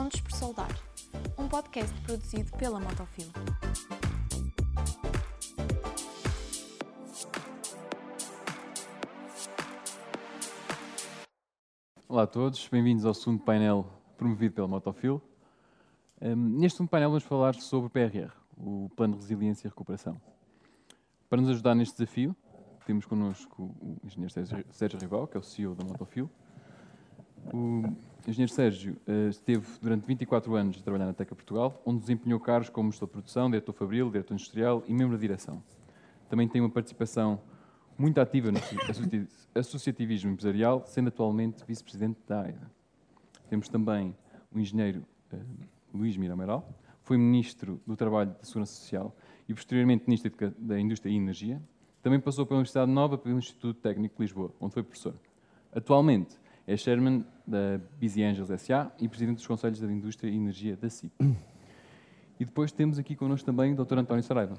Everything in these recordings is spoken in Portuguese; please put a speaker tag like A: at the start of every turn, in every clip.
A: Pontos por Soldar, um podcast produzido pela Motofil.
B: Olá a todos, bem-vindos ao segundo painel promovido pela Motofil. Um, neste segundo painel vamos falar sobre o PRR, o Plano de Resiliência e Recuperação. Para nos ajudar neste desafio, temos connosco o engenheiro Sérgio Rival, que é o CEO da Motofil. O engenheiro Sérgio uh, esteve durante 24 anos a trabalhar na Teca Portugal, onde desempenhou cargos como gestor de produção, diretor fabril, diretor industrial e membro da direção. Também tem uma participação muito ativa no associativismo empresarial, sendo atualmente vice-presidente da AIDA. Temos também o engenheiro uh, Luís Miramaral, foi ministro do Trabalho e da Segurança Social e posteriormente ministro da Indústria e Energia. Também passou pela Universidade Nova pelo Instituto Técnico de Lisboa, onde foi professor. Atualmente é chairman da Busy Angels SA e presidente dos Conselhos da Indústria e Energia da CIP. E depois temos aqui connosco também o Dr. António Saraiva,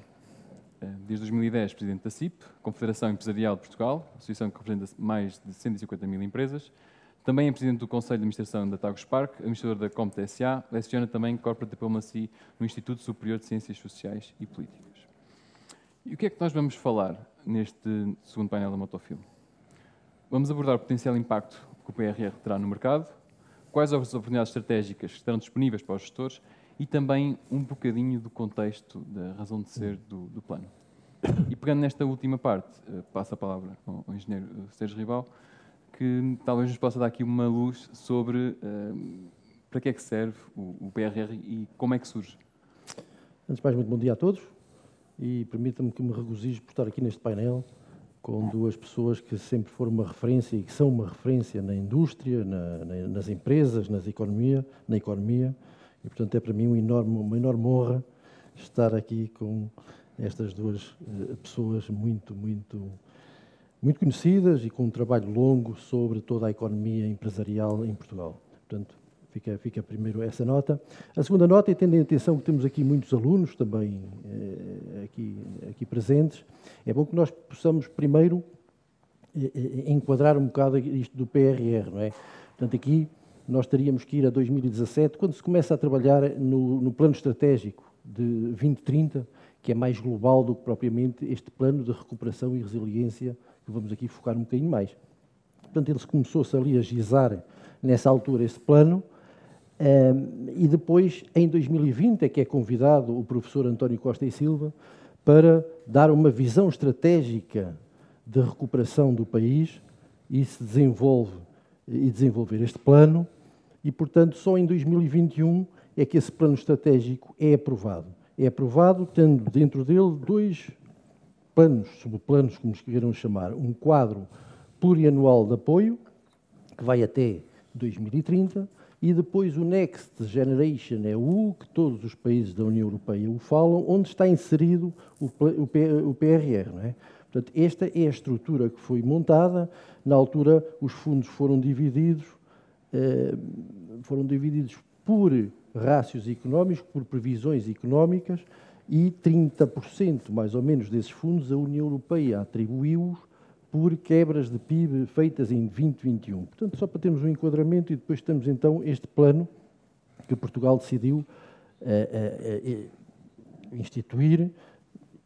B: eh, desde 2010 presidente da CIP, Confederação Empresarial de Portugal, associação que representa mais de 150 mil empresas. Também é presidente do Conselho de Administração da Tagus Park, administrador da Compt SA, leciona também Corporate Diplomacy no Instituto Superior de Ciências Sociais e Políticas. E o que é que nós vamos falar neste segundo painel da Motofilm? Vamos abordar o potencial impacto o PRR terá no mercado, quais as oportunidades estratégicas que estarão disponíveis para os gestores e também um bocadinho do contexto da razão de ser do, do plano. E pegando nesta última parte, uh, passo a palavra ao, engenheiro uh, Sérgio Rival, que talvez nos possa dar aqui uma luz sobre uh, para que é que serve o, o PRR e como é que surge.
C: Antes de mais, muito bom dia a todos e permita-me que me regozijo por estar aqui neste painel com duas pessoas que sempre foram uma referência e que são uma referência na indústria, na, na, nas empresas, nas economia, na economia e, portanto, é para mim um enorme, uma enorme honra estar aqui com estas duas uh, pessoas muito, muito, muito conhecidas e com um trabalho longo sobre toda a economia empresarial em Portugal. Portanto, fica, fica primeiro essa nota. A segunda nota, e tendo em atenção que temos aqui muitos alunos também uh, aqui, aqui presentes, é bom que nós possamos primeiro uh, enquadrar um bocado isto do PRR, não é? Portanto, aqui nós teríamos que ir a 2017, quando se começa a trabalhar no, no, plano estratégico de 2030, que é mais global do que propriamente este plano de recuperação e resiliência, que vamos aqui focar um bocadinho mais. Portanto, ele começou-se ali a gizar nessa altura esse plano, e depois, em 2020, é que é convidado o professor António Costa e Silva para dar uma visão estratégica de recuperação do país e se desenvolve e desenvolver este plano e, portanto, só em 2021 é que esse plano estratégico é aprovado. É aprovado tendo dentro dele dois planos, subplanos, como queiram chamar, um quadro plurianual de apoio, que vai até 2030, e depois o Next Generation EU, que todos os países da União Europeia o falam, onde está inserido o PRR. Não é? Portanto, esta é a estrutura que foi montada. Na altura, os fundos foram divididos eh, foram divididos por rácios económicos, por previsões económicas, e 30% mais ou menos desses fundos a União Europeia atribuiu-os por quebras de PIB feitas em 2021. Portanto, só para termos um enquadramento e depois temos então este plano que Portugal decidiu eh, eh, instituir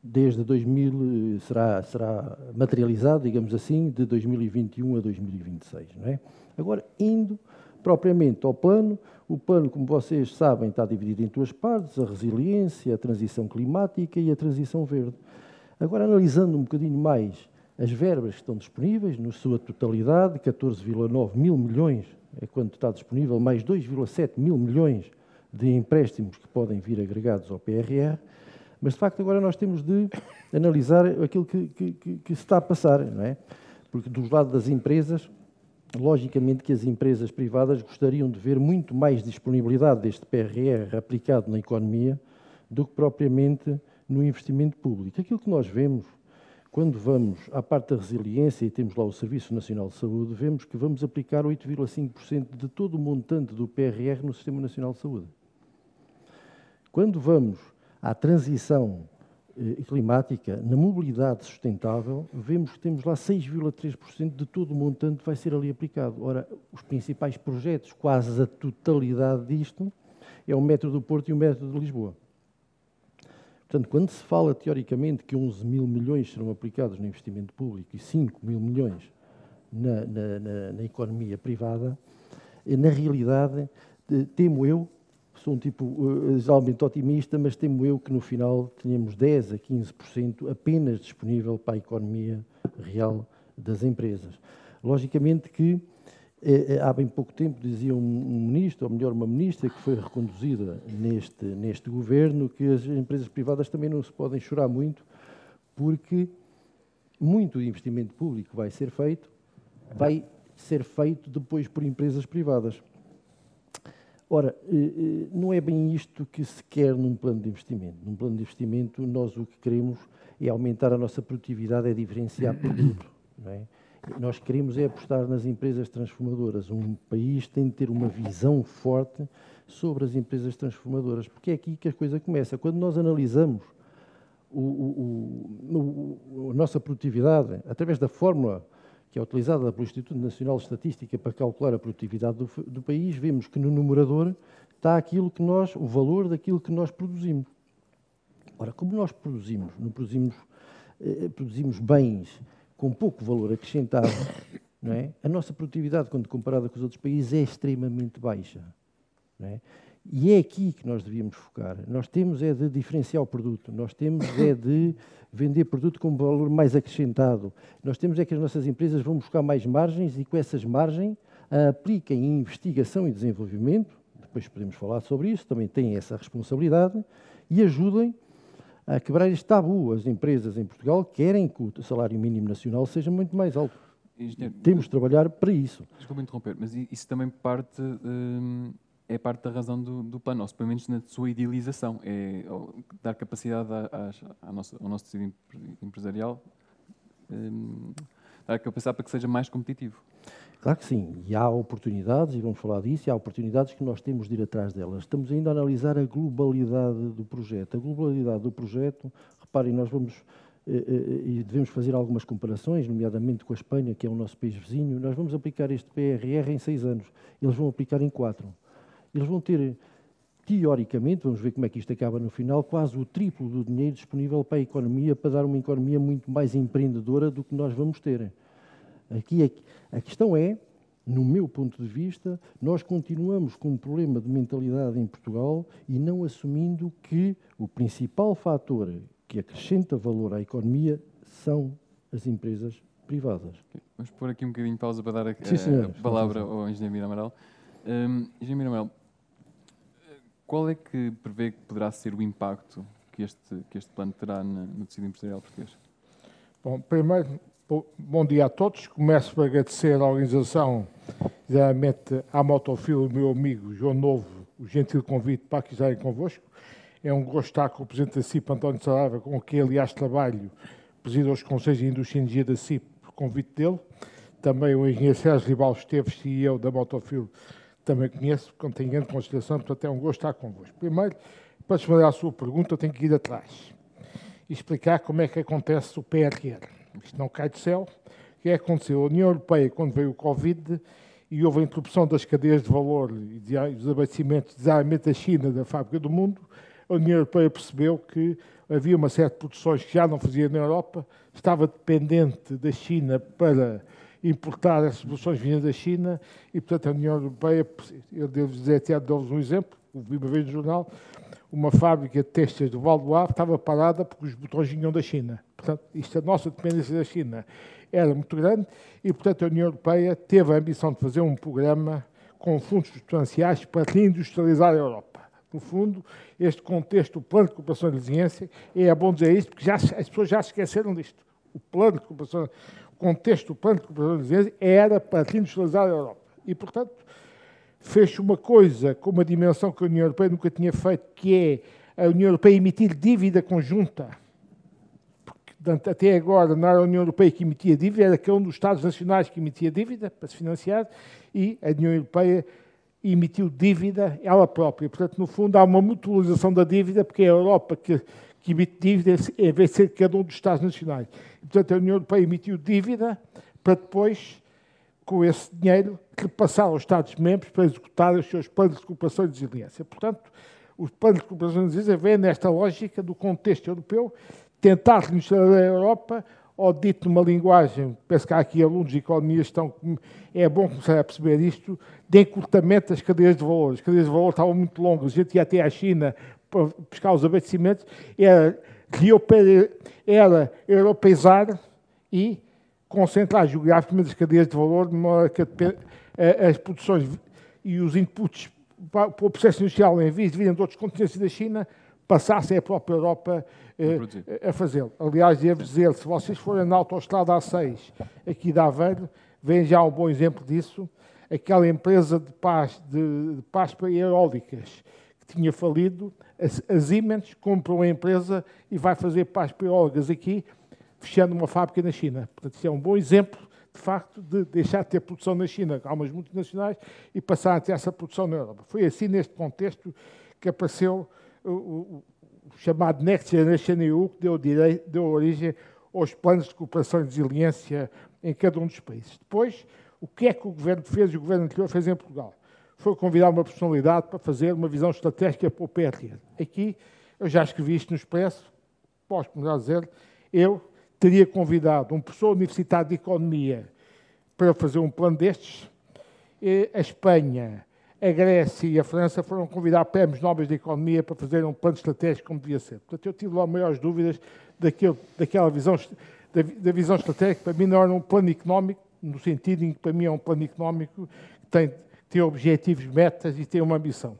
C: desde 2000, será, será materializado, digamos assim, de 2021 a 2026. Não é? Agora, indo propriamente ao plano, o plano, como vocês sabem, está dividido em duas partes: a resiliência, a transição climática e a transição verde. Agora, analisando um bocadinho mais as verbas que estão disponíveis, na sua totalidade, 14,9 mil milhões é quanto está disponível, mais 2,7 mil milhões de empréstimos que podem vir agregados ao PRR, mas de facto agora nós temos de analisar aquilo que, que, que, se está a passar, não é? Porque dos lados das empresas, logicamente que as empresas privadas gostariam de ver muito mais disponibilidade deste PRR aplicado na economia do que propriamente no investimento público. Aquilo que nós vemos quando vamos à parte da resiliência e temos lá o Serviço Nacional de Saúde, vemos que vamos aplicar 8,5% de todo o montante do PRR no Sistema Nacional de Saúde. Quando vamos à transição eh, climática, na mobilidade sustentável, vemos que temos lá 6,3% de todo o montante que vai ser ali aplicado. Ora, os principais projetos, quase a totalidade disto, é o metro do Porto e o metro de Lisboa. Portanto, quando se fala teoricamente que 11 mil milhões serão aplicados no investimento público e 5 mil milhões na, na, na, na economia privada, eh, na realidade, temo eu, sou um tipo geralmente otimista, mas temo eu que no final tenhamos 10 a 15% apenas disponível para a economia real das empresas. Logicamente que eh, eh, há bem pouco tempo dizia um, ministro, ou melhor, uma ministra que foi reconduzida neste, neste governo, que as empresas privadas também não se podem chorar muito, porque muito investimento público vai ser feito, vai ser feito depois por empresas privadas. Ora, eh, não é bem isto que se quer num plano de investimento. Num plano de investimento, nós o que queremos é aumentar a nossa produtividade, é diferenciar produto. Não é? Nós queremos é apostar nas empresas transformadoras. Um país tem de ter uma visão forte sobre as empresas transformadoras, porque é aqui que a coisa começa. Quando nós analisamos o, o, o, a nossa produtividade através da fórmula que é utilizada pelo Instituto Nacional de Estatística para calcular a produtividade do, do país, vemos que no numerador está aquilo que nós, o valor daquilo que nós produzimos. Ora, como nós produzimos, não produzimos, eh, produzimos bens com pouco valor acrescentado, é? a nossa produtividade, quando comparada com os outros países, é extremamente baixa. É? E é aqui que nós devíamos focar. Nós temos é de diferenciar o produto, nós temos é de vender produto com valor mais acrescentado. Nós temos é que as nossas empresas vão buscar mais margens e com essas margens apliquem em investigação e desenvolvimento, depois podemos falar sobre isso, também têm essa responsabilidade, e ajudem a quebrar este tabu. As empresas em Portugal querem que o salário mínimo nacional seja muito mais alto. Engenheiro, Temos de trabalhar para isso.
B: Desculpe interromper, mas isso também parte, hum, é parte da razão do, do, plano, ou pelo menos na sua idealização, é dar capacidade à, à, à nossa, ao nosso tecido empresarial, hum, dar capacidade para que seja mais competitivo.
C: Claro que sim, e há oportunidades, e vamos falar disso, e há oportunidades que nós temos de ir atrás delas. Estamos ainda a analisar a globalidade do projeto. A globalidade do projeto, reparem, nós vamos eh, eh, e devemos fazer algumas comparações, nomeadamente com a Espanha, que é o nosso país vizinho. Nós vamos aplicar este PRR em seis anos, eles vão aplicar em quatro. Eles vão ter, teoricamente, vamos ver como é que isto acaba no final, quase o triplo do dinheiro disponível para a economia, para dar uma economia muito mais empreendedora do que nós vamos ter. Aqui a questão é, no meu ponto de vista, nós continuamos com um problema de mentalidade em Portugal e não assumindo que o principal fator que acrescenta valor à economia são as empresas privadas.
B: Vamos pôr aqui um bocadinho de pausa para dar a, Sim, a palavra ao Engenheiro Mira Amaral. Um, Engenheiro Mira Amaral, qual é que prevê que poderá ser o impacto que este, que este plano terá no tecido empresarial português?
D: Bom, primeiro, Bom dia a todos. Começo por agradecer à organização, exatamente à Motofil, meu amigo João Novo, o gentil convite para que estarem convosco. É um gosto estar com o Presidente da CIP, António Saraiva, com quem, aliás, trabalho, presido os Conselhos de Indústria e Energia da CIP, por convite dele. Também o engenheiro Sérgio Rival Esteves, CEO da Motofil, também conheço, porque tenho grande consideração, portanto é um gosto estar convosco. Primeiro, para responder à sua pergunta, eu tenho que ir atrás e explicar como é que acontece o PRR isto não cai do céu. O que é que aconteceu? A União Europeia, quando veio o Covid e houve a interrupção das cadeias de valor e dos abastecimentos, designadamente da China, da fábrica do mundo, a União Europeia percebeu que havia uma série de produções que já não fazia na Europa, estava dependente da China para importar essas produções vindas da China e, portanto, a União Europeia, eu devo dizer, até dou-vos um exemplo, vi uma vez no jornal, uma fábrica de testes do Val do Ave estava parada porque os botões vinham da China. Portanto, isto, a nossa dependência da China era muito grande e, portanto, a União Europeia teve a ambição de fazer um programa com fundos substanciais para reindustrializar a Europa. No fundo, este contexto, o plano de cooperação e resiliência, é bom dizer isto, porque já, as pessoas já esqueceram disto. O plano de cooperação, o contexto do plano de cooperação e resiliência era para reindustrializar a Europa. E, portanto, fez uma coisa com uma dimensão que a União Europeia nunca tinha feito, que é a União Europeia emitir dívida conjunta. Porque, até agora não era a União Europeia que emitia dívida, era cada um dos Estados Nacionais que emitia dívida para se financiar, e a União Europeia emitiu dívida ela própria. Portanto, no fundo, há uma mutualização da dívida, porque é a Europa que, que emite dívida em vez de ser cada um dos Estados Nacionais. Portanto, a União Europeia emitiu dívida para depois com esse dinheiro que passar aos Estados-membros para executar os seus planos de cooperação e resiliência. Portanto, os planos de cooperação e resiliência vêm nesta lógica do contexto europeu, tentar reiniciar a Europa, ou dito numa linguagem, penso que há aqui alunos de economia estão, é bom começar a perceber isto, de encurtamento das cadeias de valor. As cadeias de valor estavam muito longas, a gente ia até à China para buscar os abastecimentos, era, era europeizar e concentrar geograficamente as cadeias de valor, de modo que as produções e os inputs para o processo industrial, em vez de virem de outros continentes da China, passassem a própria Europa eh, a fazê-lo. Aliás, devo dizer, se vocês forem na autoestrada A6, aqui de Aveiro, vem já um bom exemplo disso, aquela empresa de paz, de, de para eólicas que tinha falido, a, a Siemens comprou a empresa e vai fazer paz para eólicas aqui, fechando uma fábrica na China. Portanto, isso é um bom exemplo, de facto, de deixar de ter produção na China, há umas multinacionais, e passar a ter essa produção na Europa. Foi assim, neste contexto, que apareceu o, o, o chamado Next Generation EU, que deu, direito, deu origem aos planos de cooperação e resiliência em cada um dos países. Depois, o que é que o governo fez e o governo anterior fez em Portugal? Foi convidar uma personalidade para fazer uma visão estratégica para o PRR. Aqui, eu já escrevi isto no Expresso, posso melhor dizer, eu teria convidado um professor universitário de Economia para fazer um plano destes. A Espanha, a Grécia e a França foram convidar prémios nobres de Economia para fazer um plano estratégico como devia ser. Portanto, eu tive lá maiores dúvidas daquele, daquela visão, da, da, visão estratégica. Para mim não era um plano económico, no sentido em que para mim é um plano económico que tem, tem objetivos, metas e tem uma ambição.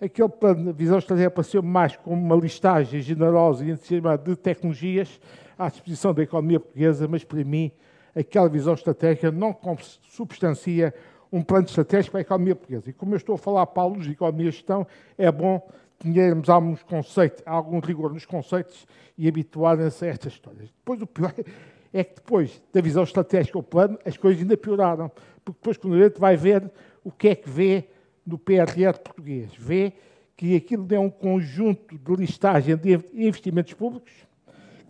D: Aquele plano de visão estratégica apareceu mais como uma listagem generosa e entusiasmada de tecnologias à disposição da economia portuguesa, mas para mim aquela visão estratégica não substancia um plano estratégico para a economia portuguesa. E como eu estou a falar para alunos de economia e gestão, é bom termos alguns conceitos, algum rigor nos conceitos e habituarem-se a estas histórias. Depois, o pior é que depois da visão estratégica ao plano, as coisas ainda pioraram, porque depois quando a gente vai ver o que é que vê no PRR português, vê que aquilo é um conjunto de listagem de investimentos públicos,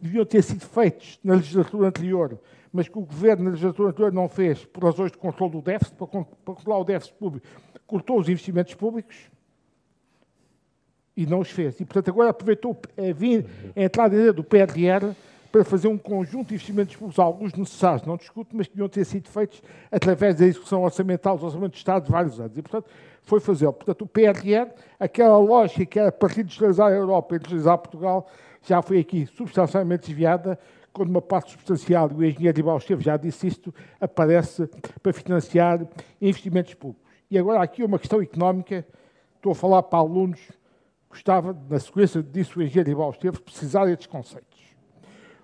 D: deviam ter sido feitos na legislatura anterior, mas que o governo na legislatura anterior não fez por razões de controle do déficit, para, controlar o déficit público, cortou os investimentos públicos e não os fez. E, portanto, agora aproveitou a, a entrada do PRR para fazer um conjunto de investimentos públicos, alguns necessários, não discuto, mas que deviam ter sido feitos através da execução orçamental do Orçamento de Estado de vários anos. E, portanto, foi fazê-lo. Portanto, o PRR, aquela lógica que era para reindustrializar a Europa e industrializar Portugal, já foi aqui substancialmente desviada, quando uma parte substancial, e o engenheiro Ribal Esteves já disse isto, aparece para financiar investimentos públicos. E agora aqui uma questão económica, estou a falar para alunos, gostava, na sequência disso o engenheiro Ribal Esteves, precisar destes conceitos.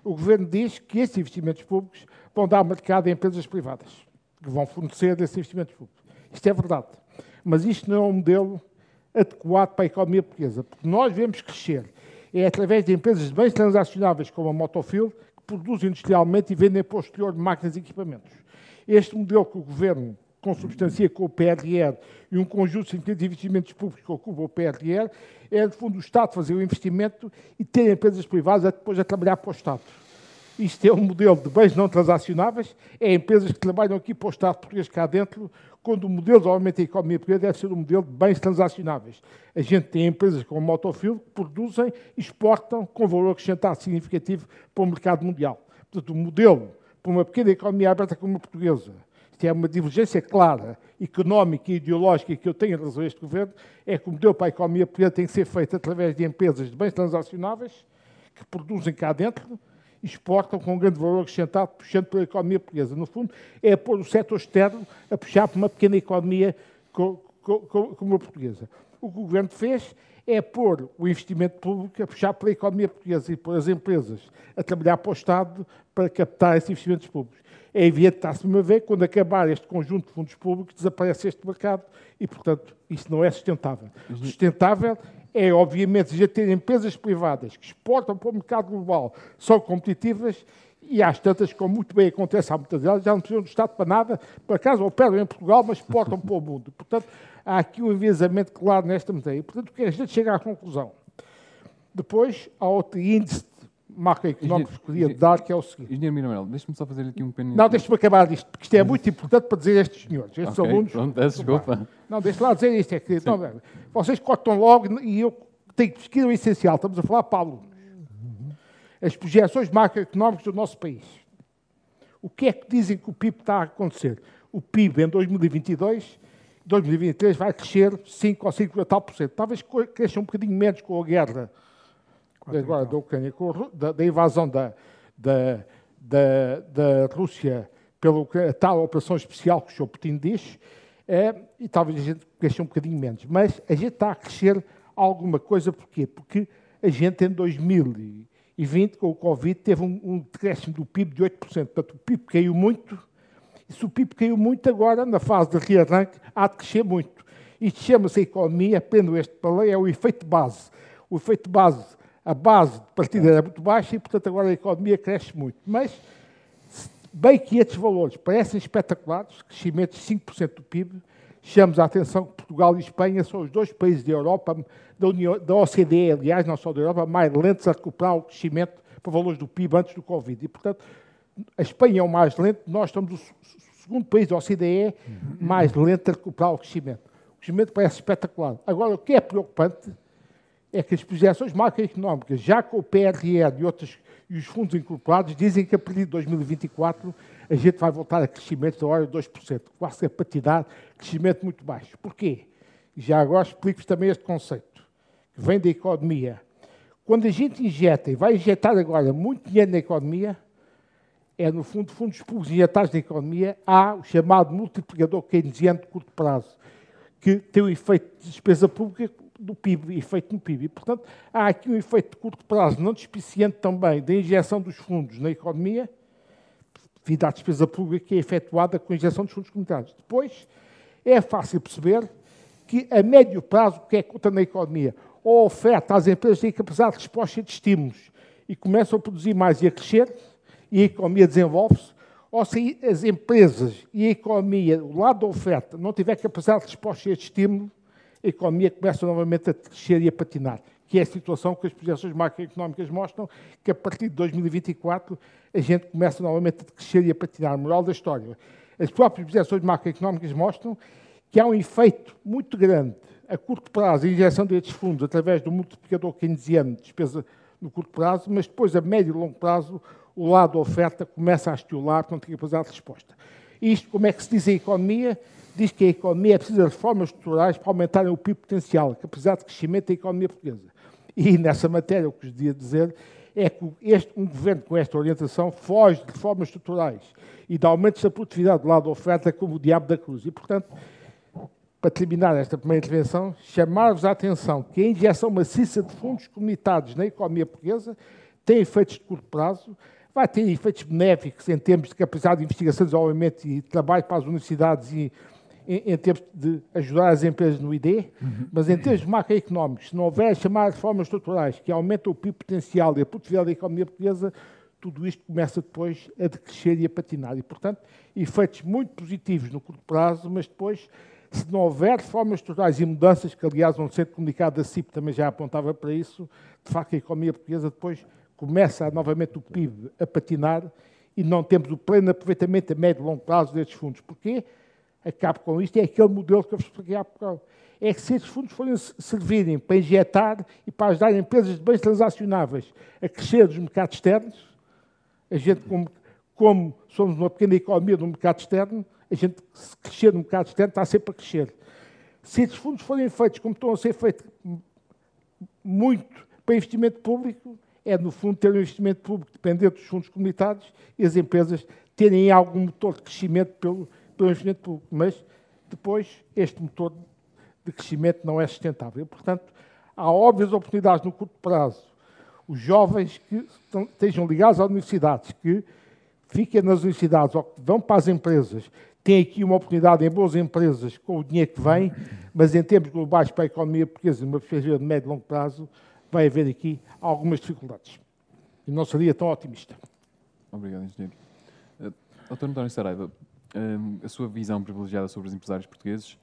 D: O Governo diz que esses investimentos públicos vão dar mercado a empresas privadas, que vão fornecer esses investimentos públicos. Isto é verdade. Mas isto não é um modelo adequado para a economia portuguesa, porque nós vemos crescer é através de empresas de bens transacionáveis como a Motofil, que produzem industrialmente e vendem para o exterior máquinas e equipamentos. Este modelo que o Governo consubstancia com o PRR e um conjunto de investimentos públicos que ocupa o PRR, é, de fundo, o Estado fazer o investimento e ter empresas privadas depois a trabalhar para o Estado. Isto é um modelo de bens não transacionáveis, é empresas que trabalham aqui para o Estado português cá dentro, quando o modelo de aumento da economia portuguesa deve ser um modelo de bens transacionáveis. A gente tem empresas como a Motofil que produzem e exportam com valor acrescentado significativo para o mercado mundial. Portanto, o modelo para uma pequena economia aberta como a portuguesa, isto é uma divergência clara, económica e ideológica que eu tenho a este governo, é que o modelo para a economia portuguesa tem que ser feito através de empresas de bens transacionáveis que produzem cá dentro, exportam com um grande valor acrescentado, puxando pela economia portuguesa. No fundo, é pôr o setor externo a puxar para uma pequena economia como a portuguesa. O que o governo fez é pôr o investimento público a puxar pela economia portuguesa e pôr as empresas a trabalhar para o Estado para captar esses investimentos públicos. É evidente que está-se a ver, quando acabar este conjunto de fundos públicos, desaparece este mercado e, portanto, isso não é sustentável. Uhum. Sustentável é, obviamente, já ter empresas privadas que exportam para o mercado global, são competitivas e às tantas, como muito bem acontece há muitas delas, já não precisam do Estado para nada, por acaso operam em Portugal, mas exportam para o mundo. Portanto, há aqui um enviesamento claro nesta matéria. Portanto, o que é a gente chega à conclusão? Depois, há outro índice macroeconómicos que queria
B: Engenheiro-
D: dar, que é o seguinte.
B: Engenheiro Miramarelo, deixa-me só fazer aqui um pequeno...
D: Não, deixe-me acabar disto, porque isto é muito importante para dizer a estes senhores, estes
B: Ok,
D: alunos.
B: pronto, desculpa.
D: Não, deixe lá dizer isto. É que, não, velho, vocês cortam logo e eu tenho que pesquisar o essencial. Estamos a falar para alunos. As projeções macroeconómicas do nosso país. O que é que dizem que o PIB está a acontecer? O PIB em 2022, 2023 vai crescer 5 ou 5 e tal por cento. Talvez cresça um bocadinho menos com a guerra agora da Ucrânia, com a Ru- da, da invasão da, da, da, da Rússia pela Ucrânia, a tal operação especial que o Sr. Putin diz, é, e talvez a gente cresça um bocadinho menos. Mas a gente está a crescer alguma coisa, porquê? Porque a gente em 2020, com o Covid, teve um, um decréscimo do PIB de 8%. Portanto, o PIB caiu muito, e se o PIB caiu muito agora, na fase de rearranque, há de crescer muito. Isto chama-se economia, aprendo este palei, é o efeito base. O efeito base, a base de partida era muito baixa e, portanto, agora a economia cresce muito. Mas, bem que estes valores parecem espetaculares, crescimento de 5% do PIB, chamamos a atenção que Portugal e Espanha são os dois países da Europa, da, União, da OCDE, aliás, não só da Europa, mais lentos a recuperar o crescimento para valores do PIB antes do Covid. E, portanto, a Espanha é o mais lento, nós estamos o segundo país da OCDE mais lento a recuperar o crescimento. O crescimento parece espetacular. Agora, o que é preocupante é que as projeções macroeconómicas, já com o PRR e, outros, e os fundos incorporados, dizem que a partir de 2024 a gente vai voltar a crescimento da ordem de 2%, quase que a patinar, crescimento muito baixo. Porquê? Já agora explico-vos também este conceito, que vem da economia. Quando a gente injeta, e vai injetar agora muito dinheiro na economia, é, no fundo, fundos públicos injetados na economia, há o chamado multiplicador keynesiano de curto prazo, que tem o efeito de despesa pública do PIB, efeito no PIB. E, portanto, há aqui um efeito de curto prazo não despiciente também da injeção dos fundos na economia, devido à despesa pública que é efetuada com a injeção dos fundos comunitários. Depois, é fácil perceber que, a médio prazo, o que é que conta na economia? Ou oferta às empresas tem capacidade de resposta de estímulos e começam a produzir mais e a crescer, e a economia desenvolve-se, ou se as empresas e a economia, o lado da oferta, não tiver capacidade de resposta a este estímulo, a economia começa novamente a crescer e a patinar, que é a situação que as projeções macroeconómicas mostram, que a partir de 2024 a gente começa novamente a crescer e a patinar. Moral da história. As próprias projeções macroeconómicas mostram que há um efeito muito grande a curto prazo, a injeção destes fundos através do multiplicador keynesiano de despesa no curto prazo, mas depois, a médio e longo prazo, o lado oferta começa a estimular com capacidade de resposta. Isto, como é que se diz em economia? Diz que a economia precisa de reformas estruturais para aumentarem o PIB potencial, a capacidade de crescimento da economia portuguesa. E nessa matéria, o que vos devia dizer é que este, um governo com esta orientação foge de reformas estruturais e de aumentos da produtividade do lado da oferta como o diabo da cruz. E, portanto, para terminar esta primeira intervenção, chamar-vos a atenção que a injeção maciça de fundos comunitários na economia portuguesa tem efeitos de curto prazo, vai ter efeitos benéficos em termos de capacidade de investigação, desenvolvimento e trabalho para as universidades e em, em termos de ajudar as empresas no ID, mas em termos macroeconómicos, se não houver chamadas reformas estruturais que aumentam o PIB potencial e a produtividade da economia portuguesa, tudo isto começa depois a decrescer e a patinar. E, portanto, efeitos muito positivos no curto prazo, mas depois, se não houver reformas estruturais e mudanças, que aliás um centro comunicado da CIP também já apontava para isso, de facto a economia portuguesa depois começa novamente o PIB a patinar e não temos o pleno aproveitamento a médio e longo prazo destes fundos. Porquê? Acabo com isto, é aquele modelo que eu vos expliquei há pouco. É que se estes fundos forem servirem para injetar e para ajudar empresas de bens transacionáveis a crescer dos mercados externos, a gente, como, como somos uma pequena economia no mercado externo, a gente, se crescer no mercado externo, está sempre a crescer. Se estes fundos forem feitos como estão a ser feitos muito para investimento público, é, no fundo, ter um investimento público dependente dos fundos comunitários e as empresas terem algum motor de crescimento pelo, pelo investimento público. Mas, depois, este motor de crescimento não é sustentável. Portanto, há óbvias oportunidades no curto prazo. Os jovens que estejam ligados às universidades, que fiquem nas universidades ou que vão para as empresas, têm aqui uma oportunidade em boas empresas com o dinheiro que vem, mas em termos globais para a economia portuguesa, numa perspectiva de médio e longo prazo, vai haver aqui algumas dificuldades. E não seria tão otimista.
B: Obrigado, engenheiro. Uh. António Saraiva, a sua visão privilegiada sobre os empresários portugueses,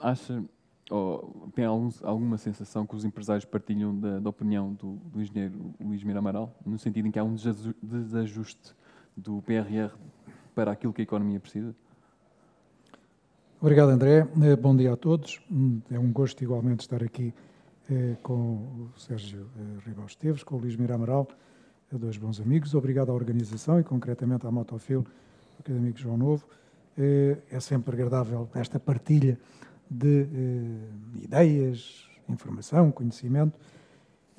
B: acha ou tem algum, alguma sensação que os empresários partilham da, da opinião do, do, engenheiro Luís Mira Amaral, no sentido em que há um desajuste do PRR para aquilo que a economia precisa?
E: Obrigado, André. Eh, bom dia a todos. Hum, é um gosto igualmente estar aqui eh, com o Sérgio eh, Ribal Esteves, com o Luís Mira Amaral, dois bons amigos. Obrigado à organização e concretamente à Motofil, ao amigo João Novo. É sempre agradável esta partilha de eh, ideias, informação, conhecimento.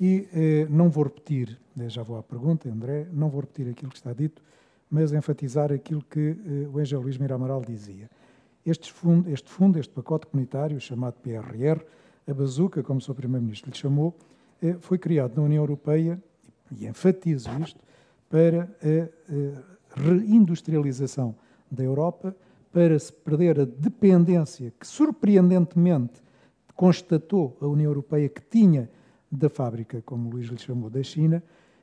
E: E eh, não vou repetir, eh, já vou à pergunta, André, não vou repetir aquilo que está dito, mas enfatizar aquilo que o Angelo Luís Miramaral dizia. Este fundo, este fundo, este pacote comunitário, chamado PRR, a bazuca, como o Sr. Primeiro-Ministro lhe chamou, foi criado na União Europeia, e enfatizo isto, para a reindustrialização da Europa para se perder a dependência que, surpreendentemente, constatou a União Europeia que tinha da fábrica, como o Luís lhe chamou, da China,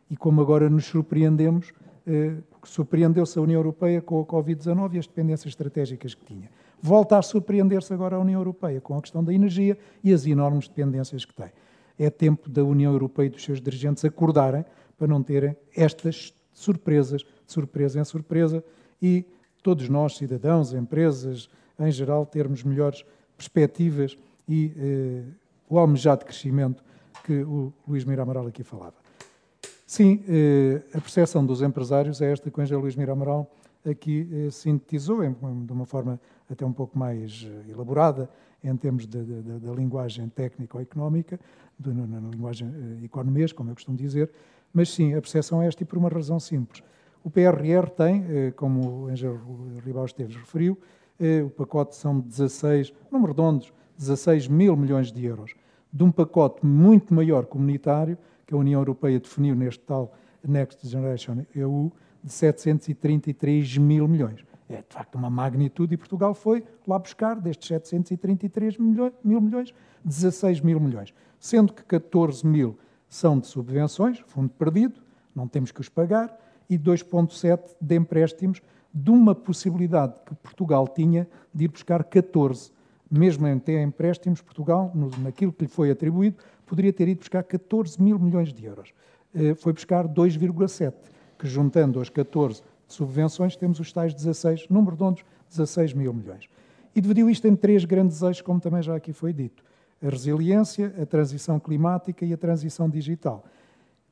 E: e como agora nos surpreendemos, eh, surpreendeu-se a União Europeia com a Covid-19 e as dependências estratégicas que tinha. Volta a surpreender-se agora a União Europeia com a questão da energia e as enormes dependências que tem. É tempo da União Europeia e dos seus dirigentes acordarem para não terem estas surpresas, surpresa em surpresa, e todos nós, cidadãos, empresas, em geral, termos melhores perspectivas e eh, o almejado crescimento que o Luís Mira Amaral aqui falava. Sim, eh, a percepção dos empresários é esta que o Angelo Luís Mira Amaral aqui eh, sintetizou em, de uma forma até um pouco mais eh, elaborada em termos da linguagem técnico-económica, na, linguagem eh, economês, como eu costumo dizer, mas sim, a percepção é esta e por uma razão simples. O PRR tem, eh, como o Angelo Ribal Esteves referiu, eh, o pacote são 16, número redondos, 16 mil milhões de euros, de um pacote muito maior comunitário, que a União Europeia definiu neste tal Next Generation EU, de 733 mil milhões. É, de facto, uma magnitude e Portugal foi lá buscar, destes 733 milhões, mil milhões, 16 mil milhões, sendo que 14 mil são de subvenções, fundo perdido, não temos que os pagar, e 2,7 de empréstimos, de uma possibilidade que Portugal tinha de ir buscar 14. Mesmo em ter empréstimos, Portugal, naquilo que lhe foi atribuído, poderia ter ido buscar 14 mil milhões de euros. Eh, foi buscar 2,7, que juntando as 14 de subvenções, temos os tais 16, número redondos, 16 mil milhões. E dividiu isto em três grandes eixos, como também já aqui foi dito. A resiliência, a transição climática e a transição digital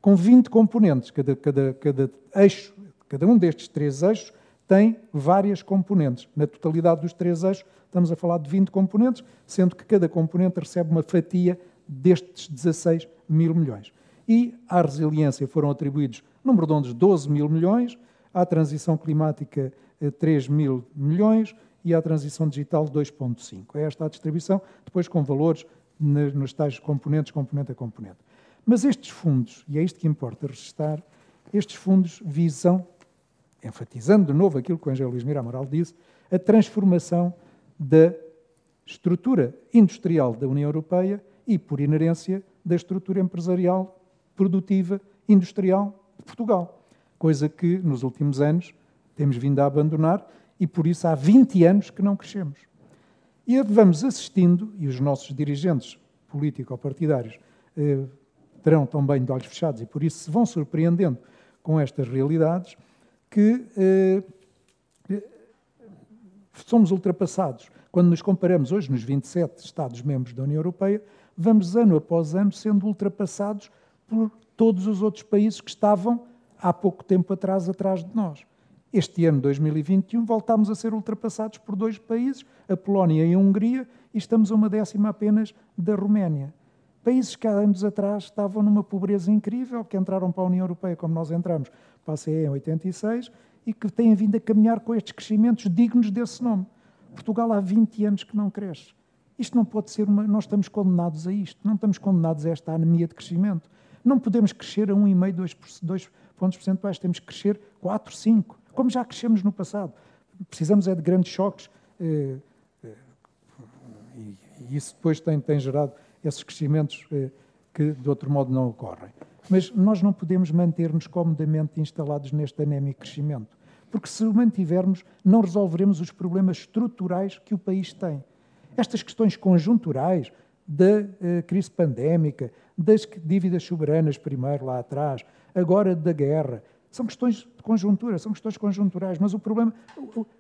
E: com 20 componentes. Cada, cada, cada eixo, cada um destes três eixos tem várias componentes. Na totalidade dos três eixos, estamos a falar de 20 componentes, sendo que cada componente recebe uma fatia destes 16 mil milhões. E à resiliência foram atribuídos, número redondos, 12 mil milhões, à transição climática, 3 eh, mil milhões e à transição digital, 2,5. É esta a distribuição, depois com valores nos tais componentes, componente a componente. Mas estes fundos, e é isto que importa registrar, estes fundos visam, enfatizando de novo aquilo que o Angelo Luís Mira Amaral disse, a transformação da estrutura industrial da União Europeia e, por inerência, da estrutura empresarial, produtiva, industrial de Portugal. Coisa que, nos últimos anos, temos vindo a abandonar e, por isso, há 20 anos que não crescemos. E vamos assistindo, e os nossos dirigentes político-partidários eh, terão também de olhos fechados e por isso se vão surpreendendo com estas realidades, que eh, somos ultrapassados. Quando nos comparamos hoje nos 27 Estados-membros da União Europeia, vamos ano após ano sendo ultrapassados por todos os outros países que estavam há pouco tempo atrás atrás de nós. Este ano, 2021, voltámos a ser ultrapassados por dois países, a Polónia e a Hungria, e estamos a uma décima apenas da Roménia. Países que há anos atrás estavam numa pobreza incrível, que entraram para a União Europeia como nós entramos para a CE em 86 e que têm vindo a caminhar com estes crescimentos dignos desse nome. Portugal há 20 anos que não cresce. Isto não pode ser uma. Nós estamos condenados a isto, não estamos condenados a esta anemia de crescimento. Não podemos crescer a 1,5, 2, 2 pontos percentuais, temos que crescer 4, 5, como já crescemos no passado. Precisamos é de grandes choques eh, eh, e isso depois tem, tem gerado esses crescimentos eh, que de outro modo não ocorrem. Mas nós não podemos manter-nos comodamente instalados neste anémico crescimento, porque se o mantivermos, não resolveremos os problemas estruturais que o país tem. Estas questões conjunturais da uh, crise pandémica, das dívidas soberanas primeiro lá atrás, agora da guerra, são questões de conjuntura, são questões conjunturais, mas o problema,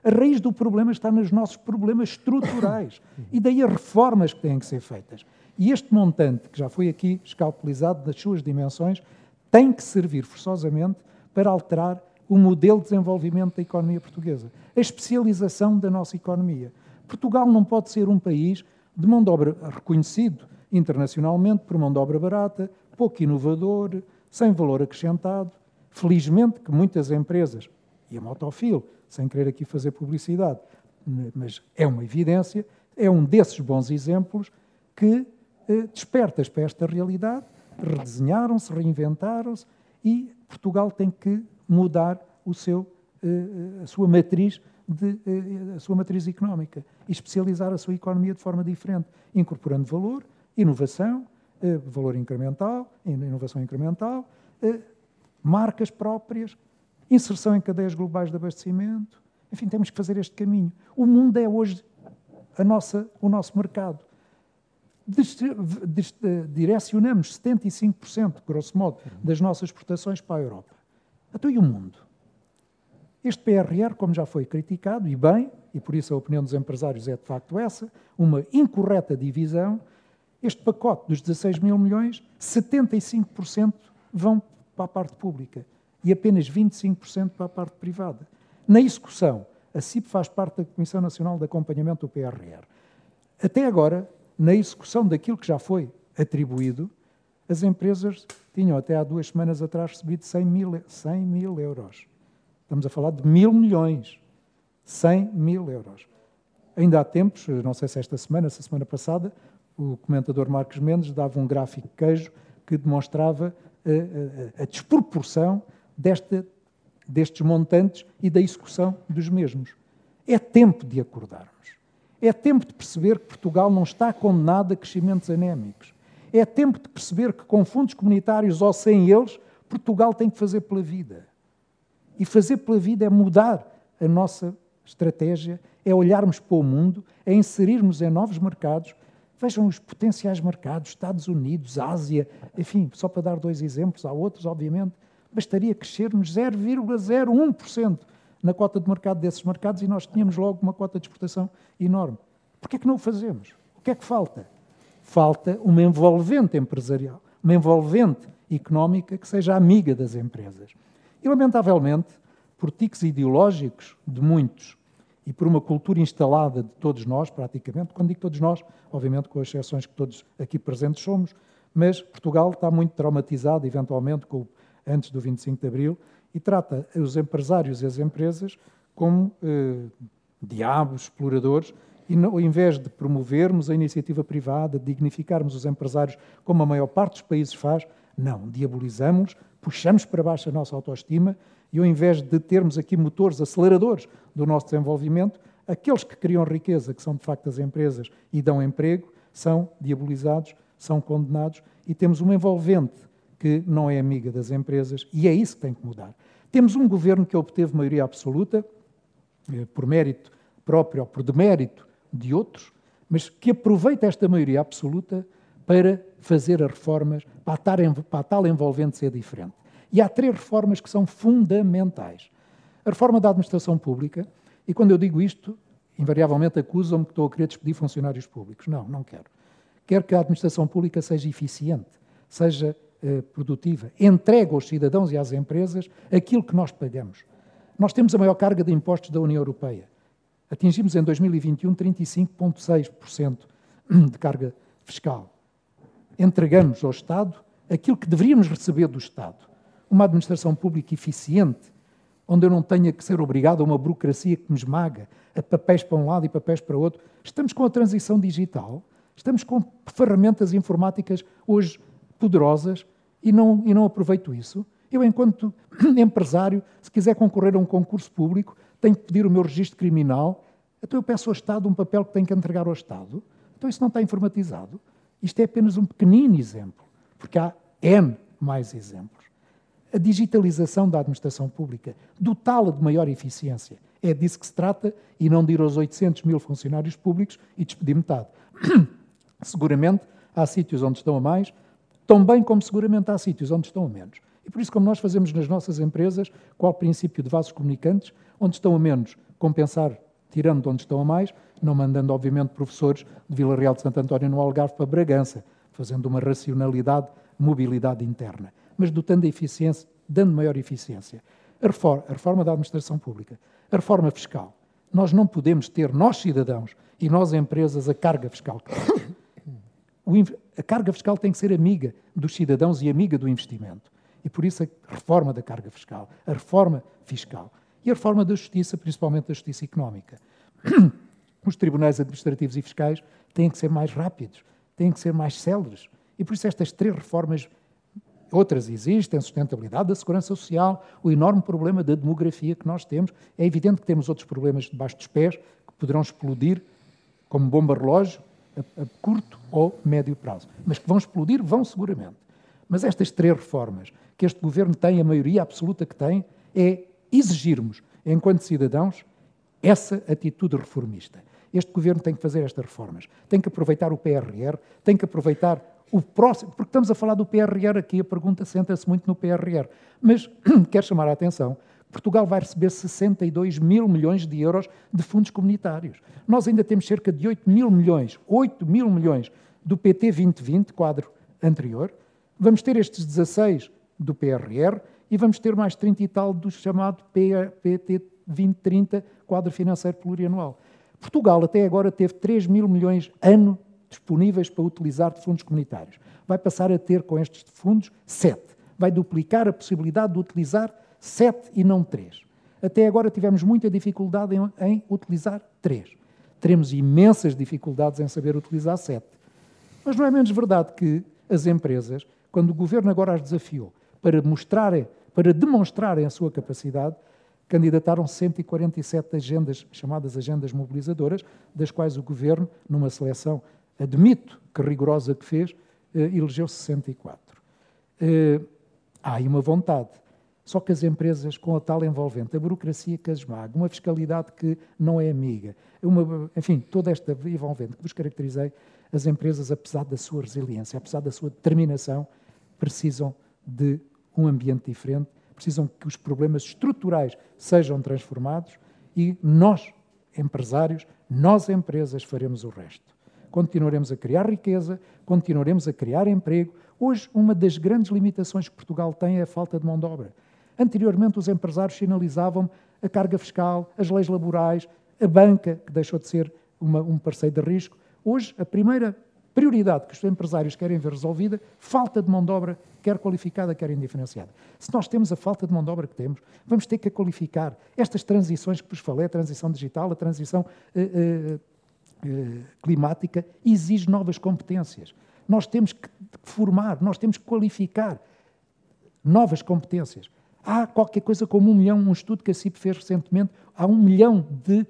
E: a raiz do problema está nos nossos problemas estruturais. E daí as reformas que têm que ser feitas. E este montante, que já foi aqui escalpelizado das suas dimensões, tem que servir forçosamente para alterar o modelo de desenvolvimento da economia portuguesa, a especialização da nossa economia. Portugal não pode ser um país de mão de obra reconhecido internacionalmente por mão de obra barata, pouco inovador, sem valor acrescentado. Felizmente que muitas empresas, e a Motofil, sem querer aqui fazer publicidade, mas é uma evidência, é um desses bons exemplos que eh, despertas para esta realidade, redesenharam-se, reinventaram-se e Portugal tem que mudar o seu, eh, eh a sua matriz de, eh, a sua matriz económica e especializar a sua economia de forma diferente, incorporando valor, inovação, eh, valor incremental, inovação incremental, eh, marcas próprias, inserção em cadeias globais de abastecimento. Enfim, temos que fazer este caminho. O mundo é hoje a nossa, o nosso mercado. Direcionamos 75%, grosso modo, das nossas exportações para a Europa. Então, e o mundo? Este PRR, como já foi criticado, e bem, e por isso a opinião dos empresários é de facto essa, uma incorreta divisão, este pacote dos 16 mil milhões, 75% vão para a parte pública e apenas 25% para a parte privada. Na execução, a CIP faz parte da Comissão Nacional de Acompanhamento do PRR. Até agora, na execução daquilo que já foi atribuído, as empresas tinham até há duas semanas atrás recebido 100 mil, 100 mil euros. Estamos a falar de mil milhões. 100 mil euros. Ainda há tempos, não sei se esta semana, se a semana passada, o comentador Marcos Mendes dava um gráfico queijo que demonstrava a, desproporção desta, destes montantes e da execução dos mesmos. É tempo de acordarmos. É tempo de perceber que Portugal não está condenado a crescimentos anémicos. É tempo de perceber que com fundos comunitários ou sem eles, Portugal tem que fazer pela vida. E fazer pela vida é mudar a nossa estratégia, é olharmos para o mundo, é inserirmos em novos mercados, Vejam os potenciais mercados, Estados Unidos, Ásia, enfim, só para dar dois exemplos, há outros, obviamente. Bastaria crescermos 0,01% na cota de mercado desses mercados e nós tínhamos logo uma cota de exportação enorme. Por que é que não o fazemos? O que é que falta? Falta uma envolvente empresarial, uma envolvente económica que seja amiga das empresas. E, lamentavelmente, por tiques ideológicos de muitos e por uma cultura instalada de todos nós, praticamente, quando digo todos nós, obviamente com as exceções que todos aqui presentes somos, mas Portugal está muito traumatizado, eventualmente, com, antes do 25 de Abril, e trata os empresários e as empresas como eh, diabos, exploradores, e ao invés de promovermos a iniciativa privada, de dignificarmos os empresários, como a maior parte dos países faz, não, diabolizamos, puxamos para baixo a nossa autoestima e ao invés de termos aqui motores aceleradores do nosso desenvolvimento, aqueles que criam riqueza, que são de facto as empresas e dão emprego, são diabolizados, são condenados e temos uma envolvente que não é amiga das empresas e é isso que tem que mudar. Temos um governo que obteve maioria absoluta, eh, por mérito próprio ou por demérito de outros, mas que aproveita esta maioria absoluta para fazer as reformas, para a tal envolvente ser diferente. E há três reformas que são fundamentais. A reforma da administração pública, e quando eu digo isto, invariavelmente acusam-me que estou a querer despedir funcionários públicos. Não, não quero. Quero que a administração pública seja eficiente, seja eh, produtiva, entregue aos cidadãos e às empresas aquilo que nós pagamos. Nós temos a maior carga de impostos da União Europeia. Atingimos em 2021 35,6% de carga fiscal. Entregamos ao Estado aquilo que deveríamos receber do Estado uma administração pública eficiente, onde eu não tenha que ser obrigado a uma burocracia que me esmaga, a papéis para um lado e papéis para outro. Estamos com a transição digital, estamos com ferramentas informáticas hoje poderosas e não, e não aproveito isso. Eu, enquanto empresário, se quiser concorrer a um concurso público, tenho que pedir o meu registro criminal, então eu peço ao Estado um papel que tenho que entregar ao Estado. Então isso não está informatizado. Isto é apenas um pequenino exemplo, porque há N mais exemplos a digitalização da administração pública, dotá-la de maior eficiência. É disso que se trata e não de ir aos 800 mil funcionários públicos e despedir metade. seguramente há sítios onde estão a mais, tão bem como seguramente há sítios onde estão a menos. E por isso, como nós fazemos nas nossas empresas, qual princípio de vasos comunicantes, onde estão a menos, compensar tirando de onde estão a mais, não mandando, obviamente, professores de Vila Real de Santo António no Algarve para Bragança, fazendo uma racionalidade, mobilidade interna, mas dotando a eficiência, dando maior eficiência. A reforma, a reforma da administração pública, a reforma fiscal. Nós não podemos ter, nós cidadãos e nós empresas, a carga fiscal. A carga fiscal tem que ser amiga dos cidadãos e amiga do investimento. E por isso a reforma da carga fiscal, a reforma fiscal e a reforma da justiça, principalmente da justiça económica. Os tribunais administrativos e fiscais têm que ser mais rápidos, têm que ser mais céleres. E por isso estas três reformas Outras existem, sustentabilidade da segurança social, o enorme problema da demografia que nós temos. É evidente que temos outros problemas debaixo dos pés que poderão explodir como bomba relógio a, a curto ou médio prazo. Mas que vão explodir, vão seguramente. Mas estas três reformas que este governo tem, a maioria absoluta que tem, é exigirmos, enquanto cidadãos, essa atitude reformista. Este governo tem que fazer estas reformas. Tem que aproveitar o PRR, tem que aproveitar o próximo, porque estamos a falar do PRR aqui, a pergunta senta-se muito no PRR. Mas quero chamar a atenção, Portugal vai receber 62 mil milhões de euros de fundos comunitários. Nós ainda temos cerca de 8 mil milhões, 8 mil milhões do PT 2020, quadro anterior. Vamos ter estes 16 do PRR e vamos ter mais 30 e tal do chamado PT 2030, quadro financeiro plurianual. Portugal até agora teve 3 mil milhões ano disponíveis para utilizar de fundos comunitários. Vai passar a ter com estes fundos sete. Vai duplicar a possibilidade de utilizar sete e não três. Até agora tivemos muita dificuldade em, em utilizar três. Teremos imensas dificuldades em saber utilizar sete. Mas não é menos verdade que as empresas, quando o governo agora as desafiou para mostrarem, para demonstrarem a sua capacidade, candidataram 147 agendas, chamadas agendas mobilizadoras, das quais o governo, numa seleção admito que rigorosa que fez, uh, elegeu 64. Uh, há aí uma vontade. Só que as empresas, com a tal envolvente, a burocracia que as esmaga, uma fiscalidade que não é amiga, uma, enfim, toda esta envolvente que vos caracterizei, as empresas, apesar da sua resiliência, apesar da sua determinação, precisam de um ambiente diferente, precisam que os problemas estruturais sejam transformados e nós, empresários, nós, empresas, faremos o resto continuaremos a criar riqueza, continuaremos a criar emprego. Hoje, uma das grandes limitações que Portugal tem é a falta de mão de obra. Anteriormente, os empresários sinalizavam a carga fiscal, as leis laborais, a banca, que deixou de ser uma, um parceiro de risco. Hoje, a primeira prioridade que os empresários querem ver resolvida, falta de mão de obra, quer qualificada, quer indiferenciada. Se nós temos a falta de mão de obra que temos, vamos ter que qualificar. Estas transições que vos falei, a transição digital, a transição uh, uh, eh, climática exige novas competências. Nós temos que formar, nós temos que qualificar novas competências. Há qualquer coisa como um milhão, um estudo que a CIP fez recentemente, há um milhão de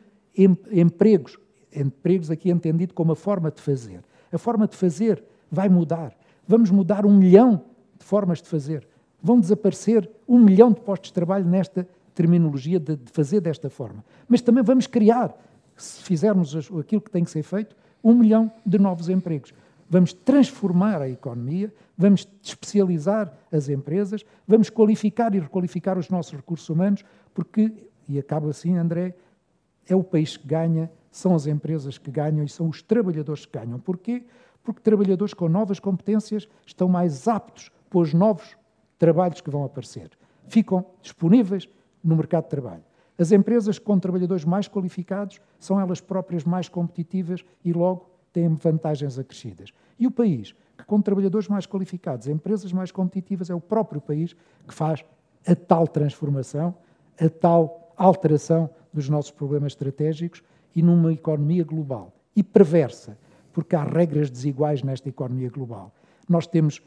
E: empregos, empregos aqui entendido como a forma de fazer. A forma de fazer vai mudar. Vamos mudar um milhão de formas de fazer. Vão desaparecer um milhão de postos de trabalho nesta terminologia de, de fazer desta forma. Mas também vamos criar se fizermos aquilo que tem que ser feito, um milhão de novos empregos. Vamos transformar a economia, vamos especializar as empresas, vamos qualificar e requalificar os nossos recursos humanos, porque, e acaba assim, André, é o país que ganha, são as empresas que ganham e são os trabalhadores que ganham. Porquê? Porque trabalhadores com novas competências estão mais aptos para os novos trabalhos que vão aparecer. Ficam disponíveis no mercado de trabalho. As empresas com trabalhadores mais qualificados são elas próprias mais competitivas e, logo, têm vantagens acrescidas. E o país, que com trabalhadores mais qualificados, empresas mais competitivas, é o próprio país que faz a tal transformação, a tal alteração dos nossos problemas estratégicos e numa economia global. E perversa, porque há regras desiguais nesta economia global. Nós temos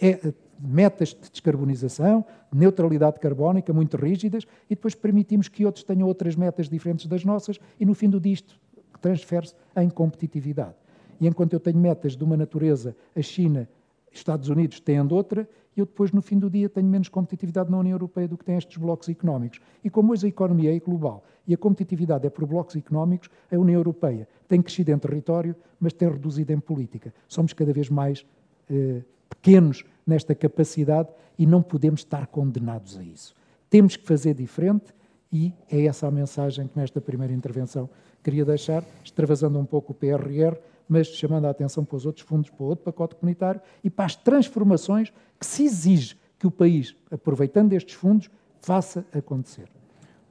E: é, metas de descarbonização, neutralidade carbónica muito rígidas e depois permitimos que outros tenham outras metas diferentes das nossas e no fim do dia isto transfere-se em competitividade. E enquanto eu tenho metas de uma natureza, a China Estados Unidos têm outra, e eu depois, no fim do dia, tenho menos competitividade na União Europeia do que tem estes blocos económicos. E como hoje a economia é global e a competitividade é por blocos económicos, a União Europeia tem crescido em território, mas tem reduzido em política. Somos cada vez mais eh, pequenos nesta capacidade e não podemos estar condenados a isso. Temos que fazer diferente e é essa a mensagem que nesta primeira intervenção queria deixar, extravasando um pouco o PRR, mas chamando a atenção para os outros fundos, para o outro pacote comunitário e para as transformações que se exige que o país, aproveitando estes fundos, faça acontecer.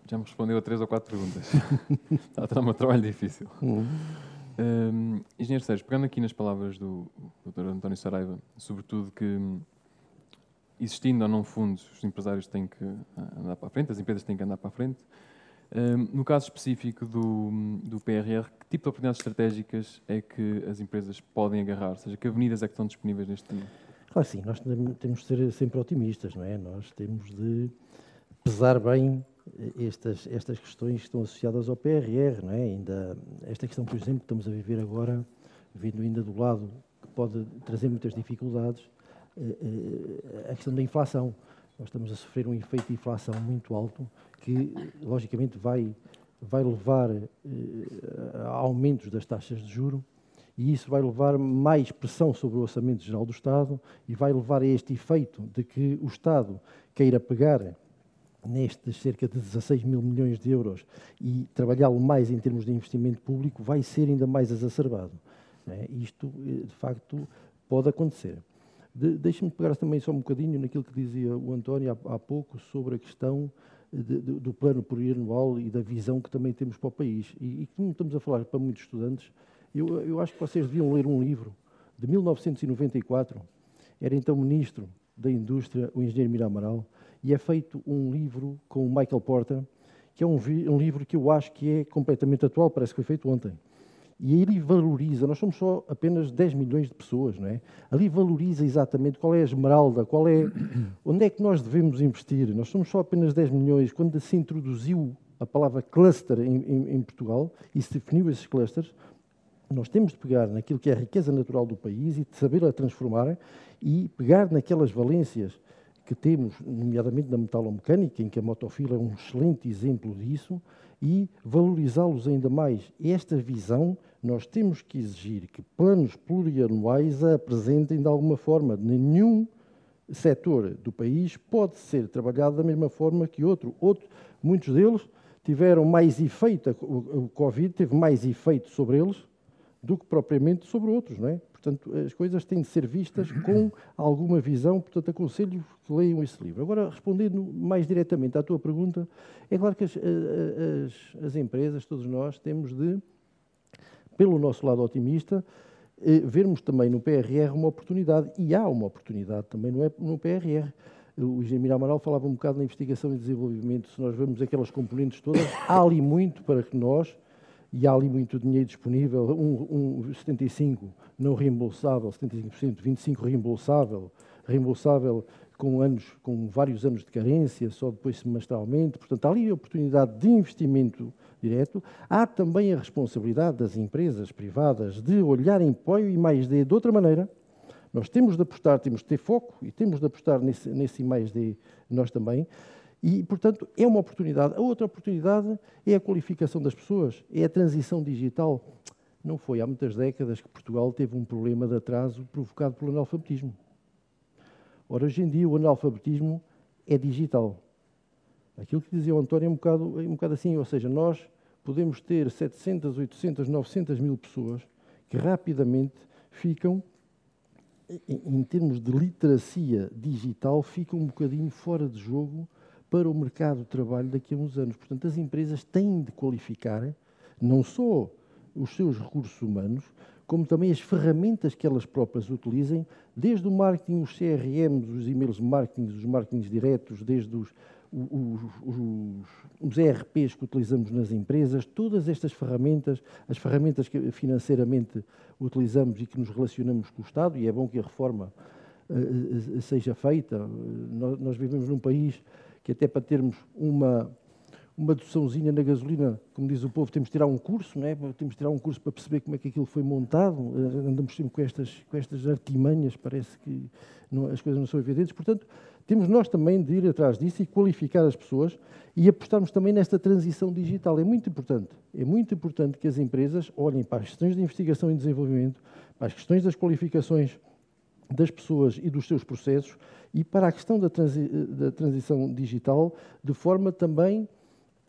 B: Já me respondeu a três ou quatro perguntas. Está a dar um trabalho difícil. Uhum. Um, Engenheiro Sérgio, pegando aqui nas palavras do Dr. António Saraiva, sobretudo que existindo ou não fundos, os empresários têm que andar para a frente, as empresas têm que andar para a frente. Um, no caso específico do, do PRR, que tipo de oportunidades estratégicas é que as empresas podem agarrar? Ou seja, que avenidas é que estão disponíveis neste momento?
C: Claro, sim, nós temos de ser sempre otimistas, não é? Nós temos de pesar bem estas, estas questões que estão associadas ao PRR, não é? Ainda, esta questão, por exemplo, que estamos a viver agora, vindo ainda do lado que pode trazer muitas dificuldades, eh, eh, a questão da inflação. Nós estamos a sofrer um efeito de inflação muito alto que, logicamente, vai, vai levar eh, a aumentos das taxas de juro e isso vai levar mais pressão sobre o Orçamento Geral do Estado e vai levar a este efeito de que o Estado queira pegar nestes cerca de 16 mil milhões de euros e trabalhá-lo mais em termos de investimento público, vai ser ainda mais exacerbado. É? Isto, de facto, pode acontecer. De, Deixe-me pegar também só um bocadinho naquilo que dizia o António há, há pouco sobre a questão de, de, do plano plurianual e da visão que também temos para o país. E, como estamos a falar para muitos estudantes, eu, eu acho que vocês deviam ler um livro de 1994. Era então ministro da Indústria, o engenheiro Mira Amaral, e é feito um livro com o Michael Porter, que é um, um livro que eu acho que é completamente atual, parece que foi feito ontem. E ele valoriza, nós somos só apenas 10 milhões de pessoas, não é? Ali valoriza exatamente qual é a esmeralda, qual é, onde é que nós devemos investir. Nós somos só apenas 10 milhões. Quando se introduziu a palavra cluster em, em, em Portugal e se definiu esses clusters, nós temos de pegar naquilo que é a riqueza natural do país e de saber-a transformar e pegar naquelas valências que temos, nomeadamente na metalomecânica, em que a motofila é um excelente exemplo disso, e valorizá-los ainda mais. Esta visão, nós temos que exigir que planos plurianuais a apresentem de alguma forma. Nenhum setor do país pode ser trabalhado da mesma forma que outro. outro muitos deles tiveram mais efeito, o Covid teve mais efeito sobre eles do que propriamente sobre outros, não é? Portanto, as coisas têm de ser vistas com alguma visão, portanto, aconselho que leiam esse livro. Agora, respondendo mais diretamente à tua pergunta, é claro que as, as, as empresas, todos nós, temos de, pelo nosso lado otimista, eh, vermos também no PRR uma oportunidade, e há uma oportunidade também no, no PRR. O engenheiro Amaral falava um bocado na investigação e desenvolvimento, se nós vemos aquelas componentes todas, há ali muito para que nós e há ali muito dinheiro disponível, um, um 75 não reembolsável, 75%, 25 reembolsável, reembolsável com anos, com vários anos de carência, só depois semestralmente. Portanto, há ali a oportunidade de investimento direto. Há também a responsabilidade das empresas privadas de olharem para o mais D de outra maneira. Nós temos de apostar, temos de ter foco e temos de apostar nesse, nesse mais D nós também. E, portanto, é uma oportunidade. A outra oportunidade é a qualificação das pessoas, é a transição digital. Não foi há muitas décadas que Portugal teve um problema de atraso provocado pelo analfabetismo. Ora, hoje em dia o analfabetismo é digital. Aquilo que dizia o António é um bocado, é um bocado assim, ou seja, nós podemos ter 700, 800, 900 mil pessoas que rapidamente ficam, em, termos de literacia digital, ficam um bocadinho fora de jogo para o mercado de trabalho daqui a uns anos. Portanto, as empresas têm de qualificar não só os seus recursos humanos, como também as ferramentas que elas próprias utilizem, desde o marketing, os CRMs, os e-mails de marketing, os marketings diretos, desde os, os, os, os, ERPs que utilizamos nas empresas, todas estas ferramentas, as ferramentas que financeiramente utilizamos e que nos relacionamos com o Estado, e é bom que a reforma uh, seja feita. Nós, nós vivemos num país que até para termos uma, uma deduçãozinha na gasolina, como diz o povo, temos de tirar um curso, não é? temos de tirar um curso para perceber como é que aquilo foi montado, eh, andamos sempre com estas, com estas artimanhas, parece que não, as coisas não são evidentes, portanto, temos nós também de ir atrás disso e qualificar as pessoas e apostarmos também nesta transição digital. É muito importante, é muito importante que as empresas olhem para as questões de investigação e desenvolvimento, para as questões das qualificações das pessoas e dos seus processos e para a questão da, transi da transição digital, de forma também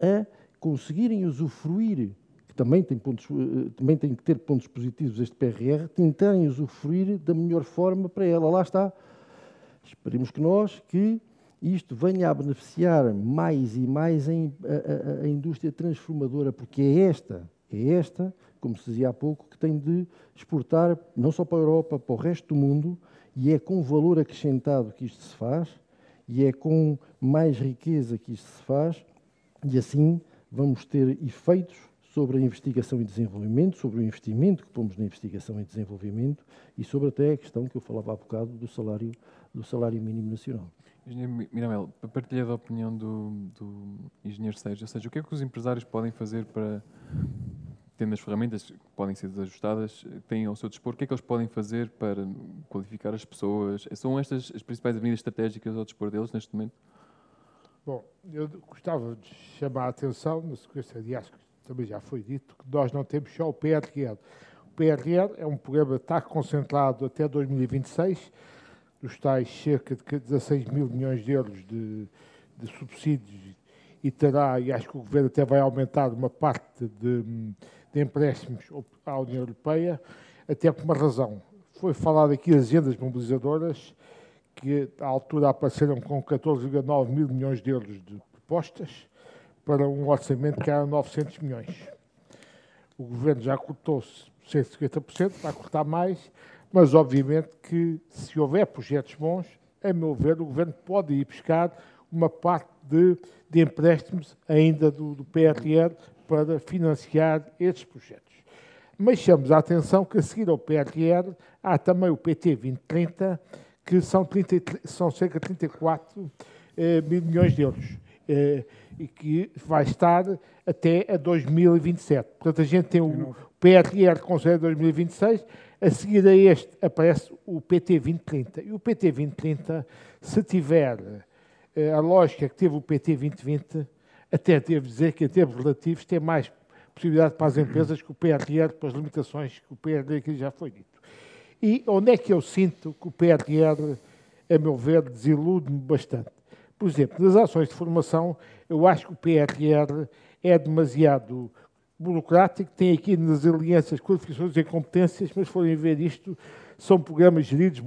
C: a conseguirem usufruir, que também tem, pontos, eh, também tem que ter pontos positivos este PRR, tentarem usufruir da melhor forma para ela. Lá está. Esperemos que nós, que isto venha a beneficiar mais e mais a, a, a indústria transformadora, porque é esta, é esta, como se dizia há pouco, que tem de exportar não só para a Europa, para o resto do mundo, e é com valor acrescentado que isto se faz, e é com mais riqueza que isto se faz, e assim vamos ter efeitos sobre a investigação e desenvolvimento, sobre o investimento que pomos na investigação e desenvolvimento e sobre até a questão que eu falava há bocado do salário, do salário mínimo nacional.
B: Engenheiro Miramel, partilha da opinião do, do engenheiro Sérgio, ou seja, o que é que os empresários podem fazer para, tendo as ferramentas que podem ser desajustadas, têm ao seu dispor, o que é que eles podem fazer para qualificar as pessoas? São estas as principais avenidas estratégicas ao dispor deles neste momento?
D: Bom, eu gostava de chamar a atenção, na sequência, aliás, que também já foi dito, que nós não temos só o PRR. O PRR é um programa que está concentrado até 2026, dos tais cerca de 16 mil milhões de euros de, de subsídios e terá, e acho que o Governo até vai aumentar uma parte de, de empréstimos à União Europeia, até por uma razão. Foi falado aqui as agendas mobilizadoras, que à altura apareceram com 14,9 mil milhões de euros de propostas para um orçamento que era 900 milhões. O Governo já cortou-se 150%, vai cortar mais, mas obviamente que se houver projetos bons, a meu ver, o Governo pode ir buscar uma parte de, de empréstimos ainda do, do PRR para financiar estes projetos. Mas chamamos a atenção que a seguir ao PRR há também o PT 2030, que são, 30, são cerca de 34 eh, mil milhões de euros eh, e que vai estar até a 2027. Portanto, a gente tem o PRR com 2026, a seguir a este aparece o PT 2030. E o PT 2030, se tiver eh, a lógica que teve o PT 2020, até devo dizer que em termos relativos tem mais possibilidade para as empresas que o PRR, para as limitações que o PRR aqui já foi dito. E onde é que eu sinto que o PRR, a meu ver, desilude-me bastante? Por exemplo, nas ações de formação, eu acho que o PRR é demasiado burocrático, tem aqui nas alianças qualificações e competências, mas forem ver isto, são programas geridos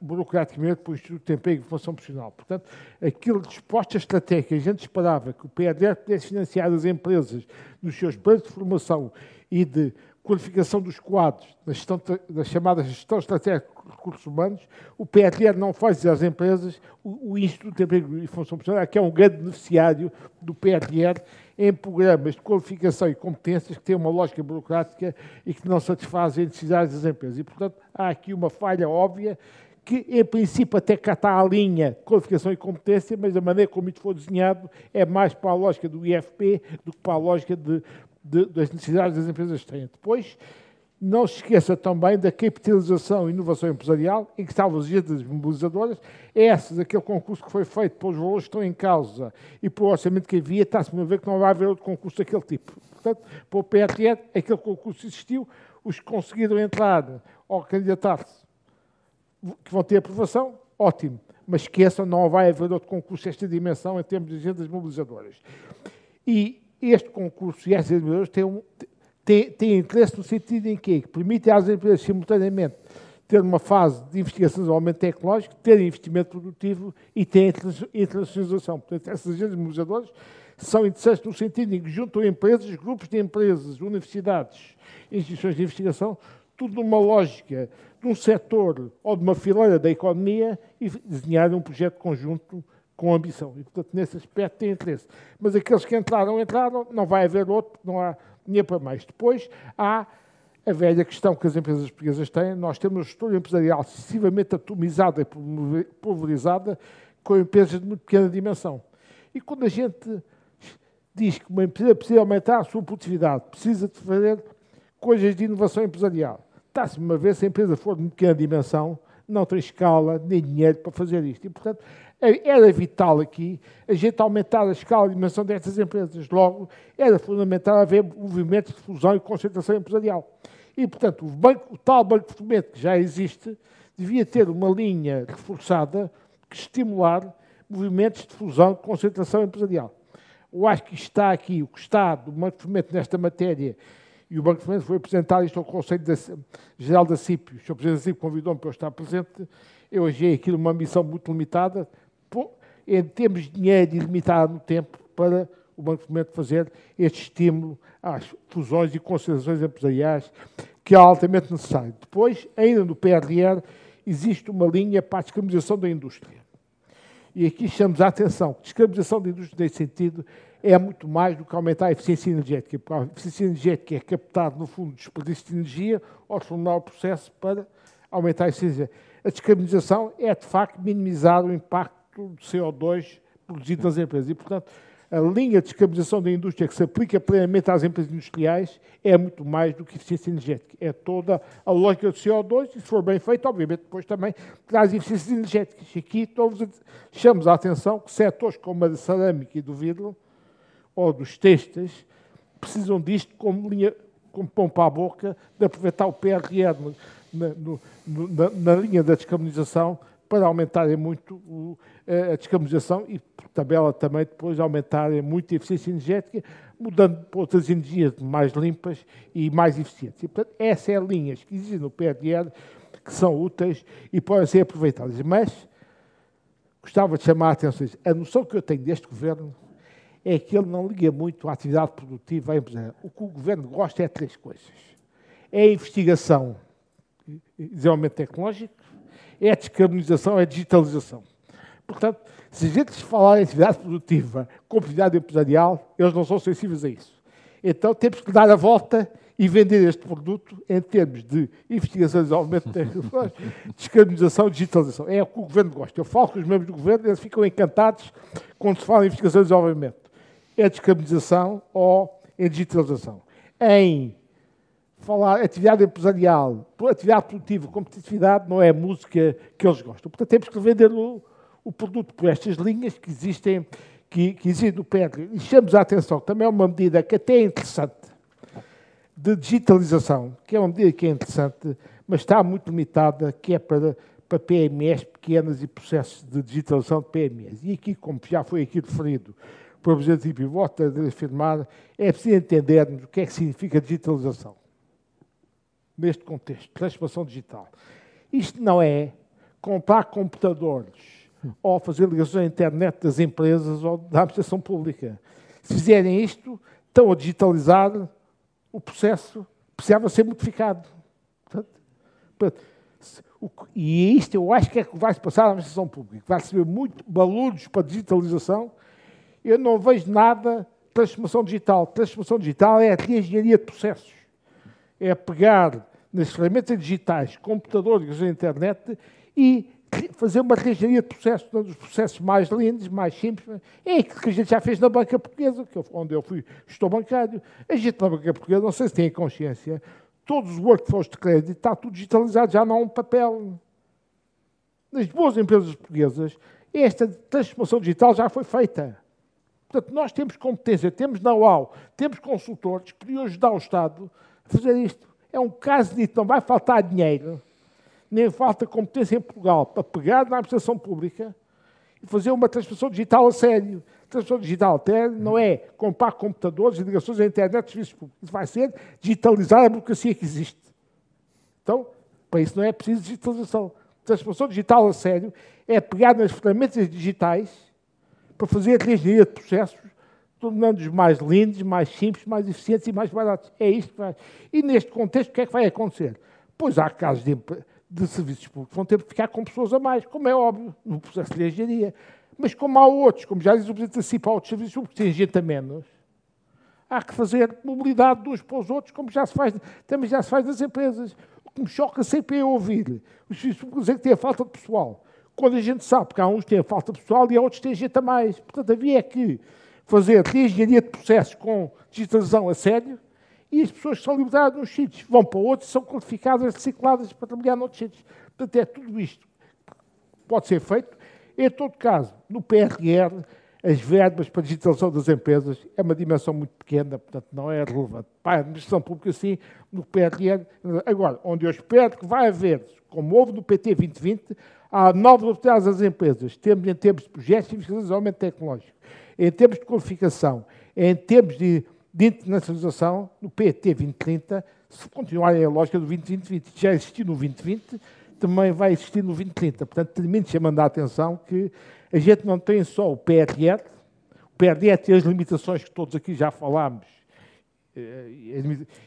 D: burocraticamente pelo Instituto de Emprego e Formação Profissional. Portanto, aquilo resposta estratégica, a gente esperava que o PRR pudesse financiar as empresas nos seus planos de formação e de qualificação dos quadros, na, gestão, na chamada gestão estratégica de recursos humanos, o PRR não faz às empresas, o, o Instituto de Emprego e Função Profissional, que é um grande beneficiário do PRR em programas de qualificação e competências que têm uma lógica burocrática e que não satisfazem as necessidades das empresas. E, portanto, há aqui uma falha óbvia que, em princípio, até cá está a linha qualificação e competência, mas a maneira como isto foi desenhado é mais para a lógica do IFP do que para a lógica de de, das necessidades das empresas têm. Depois, não se esqueça também da capitalização e inovação empresarial, em que estavam as agências mobilizadoras. Essas, aquele concurso que foi feito pelos valores que estão em causa e pelo orçamento que havia, está-se a ver que não vai haver outro concurso daquele tipo. Portanto, para o PRR, aquele concurso existiu, os que conseguiram entrar ou candidatar-se, que vão ter aprovação, ótimo. Mas esqueçam, não vai haver outro concurso desta dimensão em termos de agências mobilizadoras. E este concurso e estas empresas têm, um, têm, têm interesse no sentido em que, permite às empresas simultaneamente ter uma fase de investigação de desenvolvimento tecnológico, ter investimento produtivo e ter internacionalização. Portanto, essas agências mobilizadoras são interessantes no sentido em que juntam empresas, grupos de empresas, universidades, instituições de investigação, tudo numa lógica de um setor ou de uma fileira da economia e desenhar um projeto conjunto com ambição. E, portanto, nesse aspecto tem interesse. Mas aqueles que entraram, entraram, não vai haver outro, não há dinheiro para mais. Depois há a velha questão que as empresas portuguesas têm. Nós temos uma estrutura empresarial excessivamente atomizada e pulverizada com empresas de muito pequena dimensão. E quando a gente diz que uma empresa precisa aumentar a sua produtividade, precisa de fazer coisas de inovação empresarial. Está-se uma vez, se a empresa for de pequena dimensão, não tem escala nem dinheiro para fazer isto. E, portanto, era vital aqui a gente aumentar a escala e dimensão destas empresas. Logo, era fundamental haver movimentos de fusão e concentração empresarial. E, portanto, o, banco, o tal banco de fomento que já existe devia ter uma linha reforçada que estimular movimentos de fusão e concentração empresarial. Eu acho que está aqui o que está do Banco de Fomento nesta matéria e o Banco de Fomento foi apresentar isto ao Conselho Geral da CIP. O Sr. Presidente da CIP convidou-me para eu estar presente. Eu achei aquilo uma missão muito limitada, em termos de dinheiro ilimitado no tempo, para o Banco de Fomento fazer este estímulo às fusões e concentrações empresariais, que é altamente necessário. Depois, ainda no PRR, existe uma linha para a descarbonização da indústria. E aqui chamamos a atenção descarbonização da indústria nesse sentido é muito mais do que aumentar a eficiência energética, porque a eficiência energética é captar, no fundo, desperdício de energia ou transformar o processo para aumentar a eficiência. A descarbonização é, de facto, minimizar o impacto do CO2 produzido nas empresas. E, portanto, a linha de descarbonização da indústria que se aplica plenamente às empresas industriais é muito mais do que eficiência energética. É toda a lógica do CO2 e, se for bem feito, obviamente, depois também traz eficiências energéticas. Aqui todos chamamos a atenção que setores como a da cerâmica e do vidro, ou dos textos, precisam disto como linha, como pão para a boca, de aproveitar o PRR na, no, na, na linha da descarbonização para aumentarem muito o, a descarbonização e, por tabela, também depois aumentarem muito a eficiência energética, mudando para outras energias mais limpas e mais eficientes. E, portanto, essas são é linhas que existem no PRR que são úteis e podem ser aproveitadas. Mas gostava de chamar a atenção, a noção que eu tenho deste governo é que ele não liga muito à atividade produtiva à empresa. O que o governo gosta é três coisas. É a investigação e desenvolvimento tecnológico, é a descarbonização, é a digitalização. Portanto, se a gente falar em atividade produtiva, competitividade empresarial, eles não são sensíveis a isso. Então temos que dar a volta e vender este produto em termos de investigação e desenvolvimento tecnológico, descarbonização e digitalização. É o que o governo gosta. Eu falo com os membros do governo, eles ficam encantados quando se fala em investigação e desenvolvimento. É descarbonização ou em digitalização. Em falar atividade empresarial, atividade produtiva, competitividade, não é a música que eles gostam. Portanto, temos que vender o, o produto por estas linhas que existem, que, que existem no PER. E chamamos a atenção, também é uma medida que até é interessante, de digitalização, que é uma medida que é interessante, mas está muito limitada, que é para, para PMEs pequenas e processos de digitalização de PMEs. E aqui, como já foi aqui referido pelo Presidente e volta a afirmar, é preciso entendermos o que é que significa digitalização neste contexto, transformação digital. Isto não é comprar computadores ou fazer ligações à internet das empresas ou da administração pública. Se fizerem isto, estão a digitalizar o processo, precisava ser modificado. Portanto, e isto eu acho que é que vai se passar à administração pública. Vai receber muito barulhos para a digitalização. Eu não vejo nada transformação digital. Transformação digital é a reengenharia de processos. É pegar nas ferramentas digitais, computadores, internet e fazer uma reengenharia de processos, um dos processos mais lindos, mais simples. É que a gente já fez na banca portuguesa, onde eu fui estou bancário. A gente na banca portuguesa, não sei se tem consciência, todos os workflows de crédito está tudo digitalizado, já não há um papel. Nas boas empresas portuguesas, esta transformação digital já foi feita. Portanto, nós temos competência, temos know-how, temos consultores que podiam ajudar o Estado a fazer isto. É um caso de não vai faltar dinheiro, nem falta competência em Portugal para pegar na administração pública e fazer uma transformação digital a sério. Transformação digital até não é comprar computadores e ligações à internet serviços públicos. Vai ser digitalizar a burocracia que existe. Então, para isso não é preciso digitalização. Transformação digital a sério é pegar nas ferramentas digitais para fazer a reengenharia de processos tornando-os mais lindos, mais simples, mais eficientes e mais baratos. É isto que vai. E neste contexto, o que é que vai acontecer? Pois há casos de, de serviços públicos que vão ter que ficar com pessoas a mais, como é óbvio, no processo de engenharia. Mas como há outros, como já diz o Presidente da CIPA, outros serviços públicos têm gente a menos, há que fazer mobilidade de uns para os outros, como já se faz, também já se faz nas empresas. O que me choca sempre é ouvir os serviços públicos dizer que têm a falta de pessoal. Quando a gente sabe que há uns que têm falta de pessoal e há outros que têm gente a mais. Portanto, havia que fazer reengenharia de processos com digitalização a sério e as pessoas que são liberadas nos sítios vão para outros são qualificadas, recicladas para trabalhar noutros sítios. Portanto, é tudo isto pode ser feito. Em todo caso, no PRR, as verbas para a digitalização das empresas é uma dimensão muito pequena, portanto não é relevante. Para a administração pública, sim, no PRR. Agora, onde eu espero que vai haver, como houve no PT 2020, há novas oportunidades às empresas, temos em termos de projetos de desenvolvimento tecnológico, em termos de qualificação, em termos de, de internacionalização, no PT 2030, se continuarem a lógica do 2020, já existiu no 2020, também vai existir no 2030. Portanto, termino chamando a atenção que a gente não tem só o PRR, o PRR tem as limitações que todos aqui já falámos eh,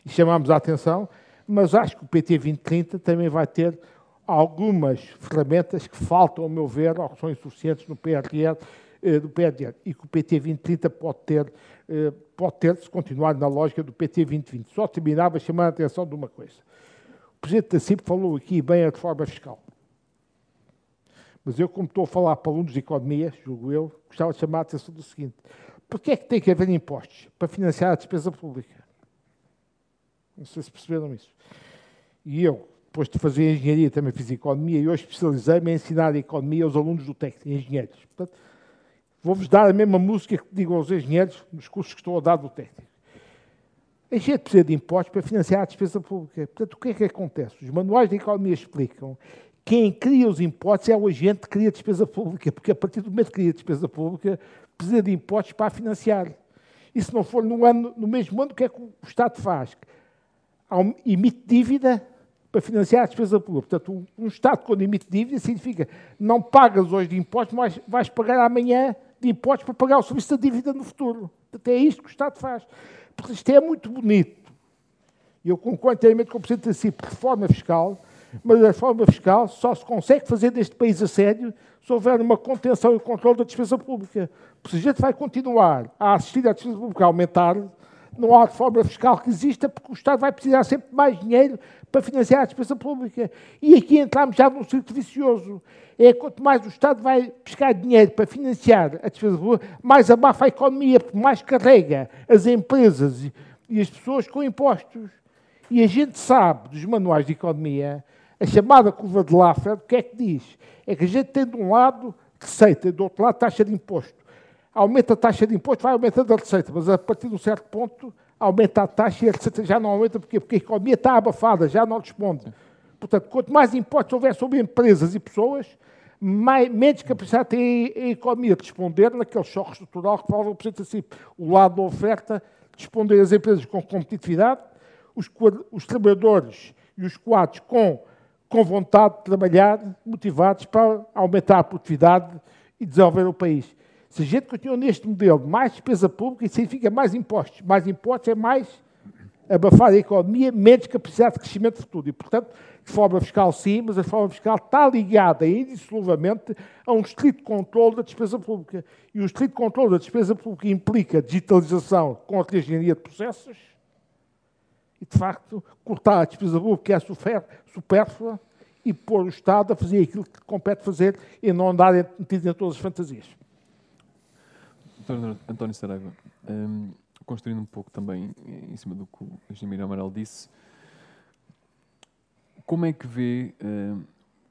D: e chamámos a atenção, mas acho que o PT 2030 também vai ter algumas ferramentas que faltam, ao meu ver, ou que são insuficientes no PRR, eh, do PRR, e que o PT 2030 pode ter, eh, pode ter se continuar na lógica do PT 2020. Só terminava chamando a atenção de uma coisa. Presidente da CIP falou aqui bem a reforma fiscal. Mas eu, como estou a falar para alunos de economia, julgo eu, gostava de chamar a atenção do seguinte. Porquê é que tem que haver impostos? Para financiar a despesa pública. Não sei se perceberam isso. E eu, depois de fazer engenharia, também fiz economia e hoje especializei-me em ensinar economia aos alunos do técnico, engenheiros. Portanto, vou-vos dar a mesma música que digo aos engenheiros nos cursos que estou a dar do técnico. A gente precisa de impostos para financiar a despesa pública. Portanto, o que é que acontece? Os manuais de economia explicam quem cria os impostos é o agente que cria a despesa pública, porque a partir do momento que cria a despesa pública, precisa de impostos para a financiar. E se não for no, ano, no mesmo ano, o que é que o Estado faz? Emite dívida para financiar a despesa pública. Portanto, um Estado, quando emite dívida, significa não pagas hoje de impostos, mas vais pagar amanhã de impostos para pagar o serviço da dívida no futuro. Portanto, é isto que o Estado faz. Porque isto é muito bonito. Eu concordo inteiramente com o Presidente da CIP, reforma fiscal, mas a reforma fiscal só se consegue fazer neste país a sério se houver uma contenção e controle da despesa pública. Porque se a gente vai continuar a assistir à despesa pública a aumentar, não há reforma fiscal que exista, porque o Estado vai precisar sempre de mais dinheiro para financiar a despesa pública. E aqui entramos já num círculo vicioso. É quanto mais o Estado vai pescar dinheiro para financiar a despesa pública, mais abafa a economia, porque mais carrega as empresas e as pessoas com impostos. E a gente sabe dos manuais de economia, a chamada curva de Laffer, o que é que diz? É que a gente tem de um lado receita e do outro lado taxa de imposto. Aumenta a taxa de imposto, vai aumentando a receita, mas a partir de um certo ponto aumenta a taxa e receita já não aumenta. Porquê? Porque a economia está abafada, já não responde. Portanto, quanto mais impostos houver sobre empresas e pessoas, mais, menos capacidade tem a economia de responder naquele choque estrutural que fala Presidente assim, o lado da oferta, de responder às empresas com competitividade, os, os trabalhadores e os quadros com, com vontade de trabalhar, motivados para aumentar a produtividade e desenvolver o país. Se a gente continua neste modelo, mais despesa pública, isso significa mais impostos. Mais impostos é mais abafar a economia, menos capacidade de crescimento futuro. E, portanto, reforma fiscal sim, mas a reforma fiscal está ligada indissoluvelmente a um estrito controle da despesa pública. E o estrito controle da despesa pública implica digitalização com a engenharia de processos e, de facto, cortar a despesa pública que é supérflua e pôr o Estado a fazer aquilo que compete fazer e não andar metido em todas as fantasias.
B: António Saraiva, um, construindo um pouco também em cima do que o engenheiro Amaral disse, como é que vê uh,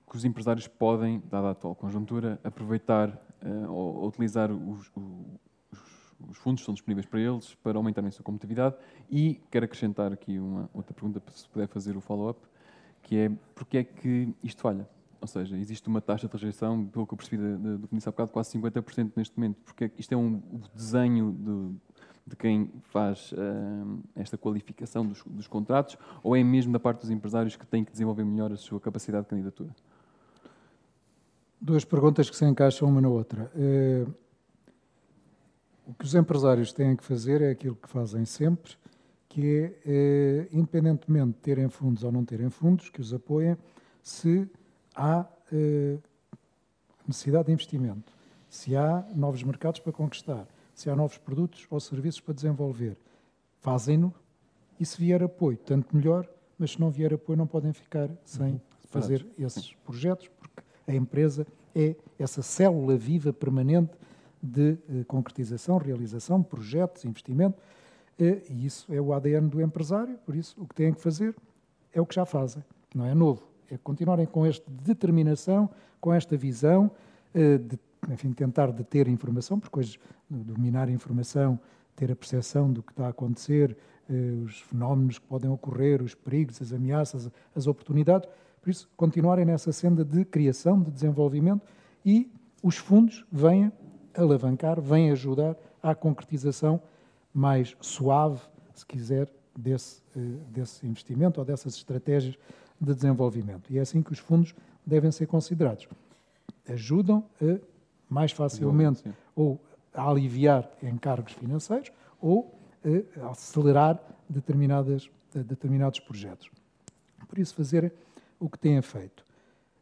B: que os empresários podem, dada a atual conjuntura, aproveitar uh, ou, utilizar os, os, os, fundos que estão disponíveis para eles para aumentarem a sua competitividade? E quero acrescentar aqui uma outra pergunta, se puder fazer o follow-up, que é porque é que isto falha? Ou seja, existe uma taxa de rejeição, pelo que eu percebi do que disse há bocado, quase 50% neste momento, porque isto é um desenho de, de quem faz uh, esta qualificação dos, dos, contratos, ou é mesmo da parte dos empresários que têm que desenvolver melhor a sua capacidade de candidatura?
E: Duas perguntas que se encaixam uma na outra. Uh, o que os empresários têm que fazer é aquilo que fazem sempre, que é, uh, independentemente de terem fundos ou não terem fundos que os apoiem, se há eh, necessidade de investimento, se há novos mercados para conquistar, se há novos produtos ou serviços para desenvolver, fazem-no e se vier apoio, tanto melhor, mas se não vier apoio não podem ficar sem uhum. fazer esses projetos, porque a empresa é essa célula viva permanente de eh, concretização, realização, projetos, investimento. Eh, e isso é o ADN do empresário, por isso o que têm que fazer é o que já fazem, não é novo. É continuarem com esta determinação, com esta visão, eh, de enfim, tentar deter informação, porque hoje dominar a informação, ter a percepção do que está a acontecer, os fenómenos que podem ocorrer, os perigos, as ameaças, as oportunidades, por isso continuarem nessa senda de criação, de desenvolvimento e os fundos venham alavancar, vem ajudar à concretização mais suave, se quiser, desse, eh, desse investimento ou dessas estratégias de desenvolvimento. E é assim que os fundos devem ser considerados. Ajudam a mais facilmente ou a aliviar encargos financeiros ou a acelerar determinadas, determinados projetos. Por isso, fazer o que têm feito.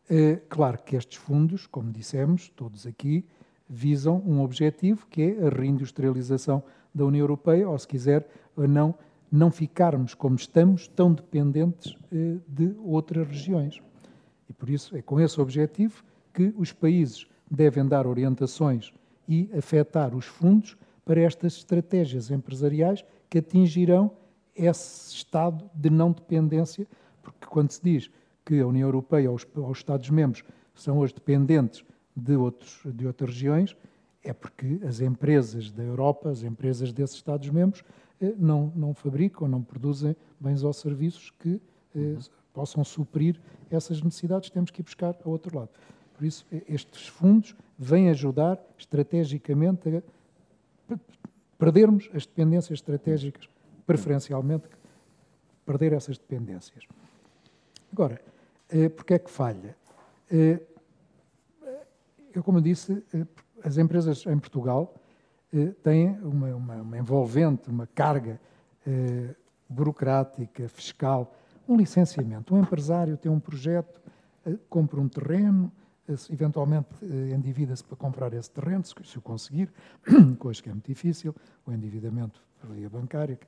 E: É claro que estes fundos, como dissemos, todos aqui, visam um objetivo que é a reindustrialização da União Europeia, ou se quiser, a não, não ficarmos como estamos tão dependentes eh, de outras regiões. E por isso é com esse objetivo que os países devem dar orientações e afetar os fundos para estas estratégias empresariais que atingirão esse estado de não dependência, porque quando se diz que a União Europeia ou os, os Estados-membros são hoje dependentes de, outros, de outras regiões, é porque as empresas da Europa, as empresas desses Estados-membros, não, não fabricam, não produzem bens ou serviços que eh, possam suprir essas necessidades, temos que ir buscar a outro lado. Por isso, estes fundos vêm ajudar estrategicamente a perdermos as dependências estratégicas, preferencialmente, perder essas dependências. Agora, eh, porque é que falha? Eh, eu, como disse, eh, as empresas em Portugal eh, têm uma, uma, uma envolvente, uma carga eh, burocrática, fiscal, um licenciamento. Um empresário tem um projeto, compra um terreno, eventualmente endivida-se para comprar esse terreno, se o conseguir, coisa que é muito difícil, o endividamento por via bancária,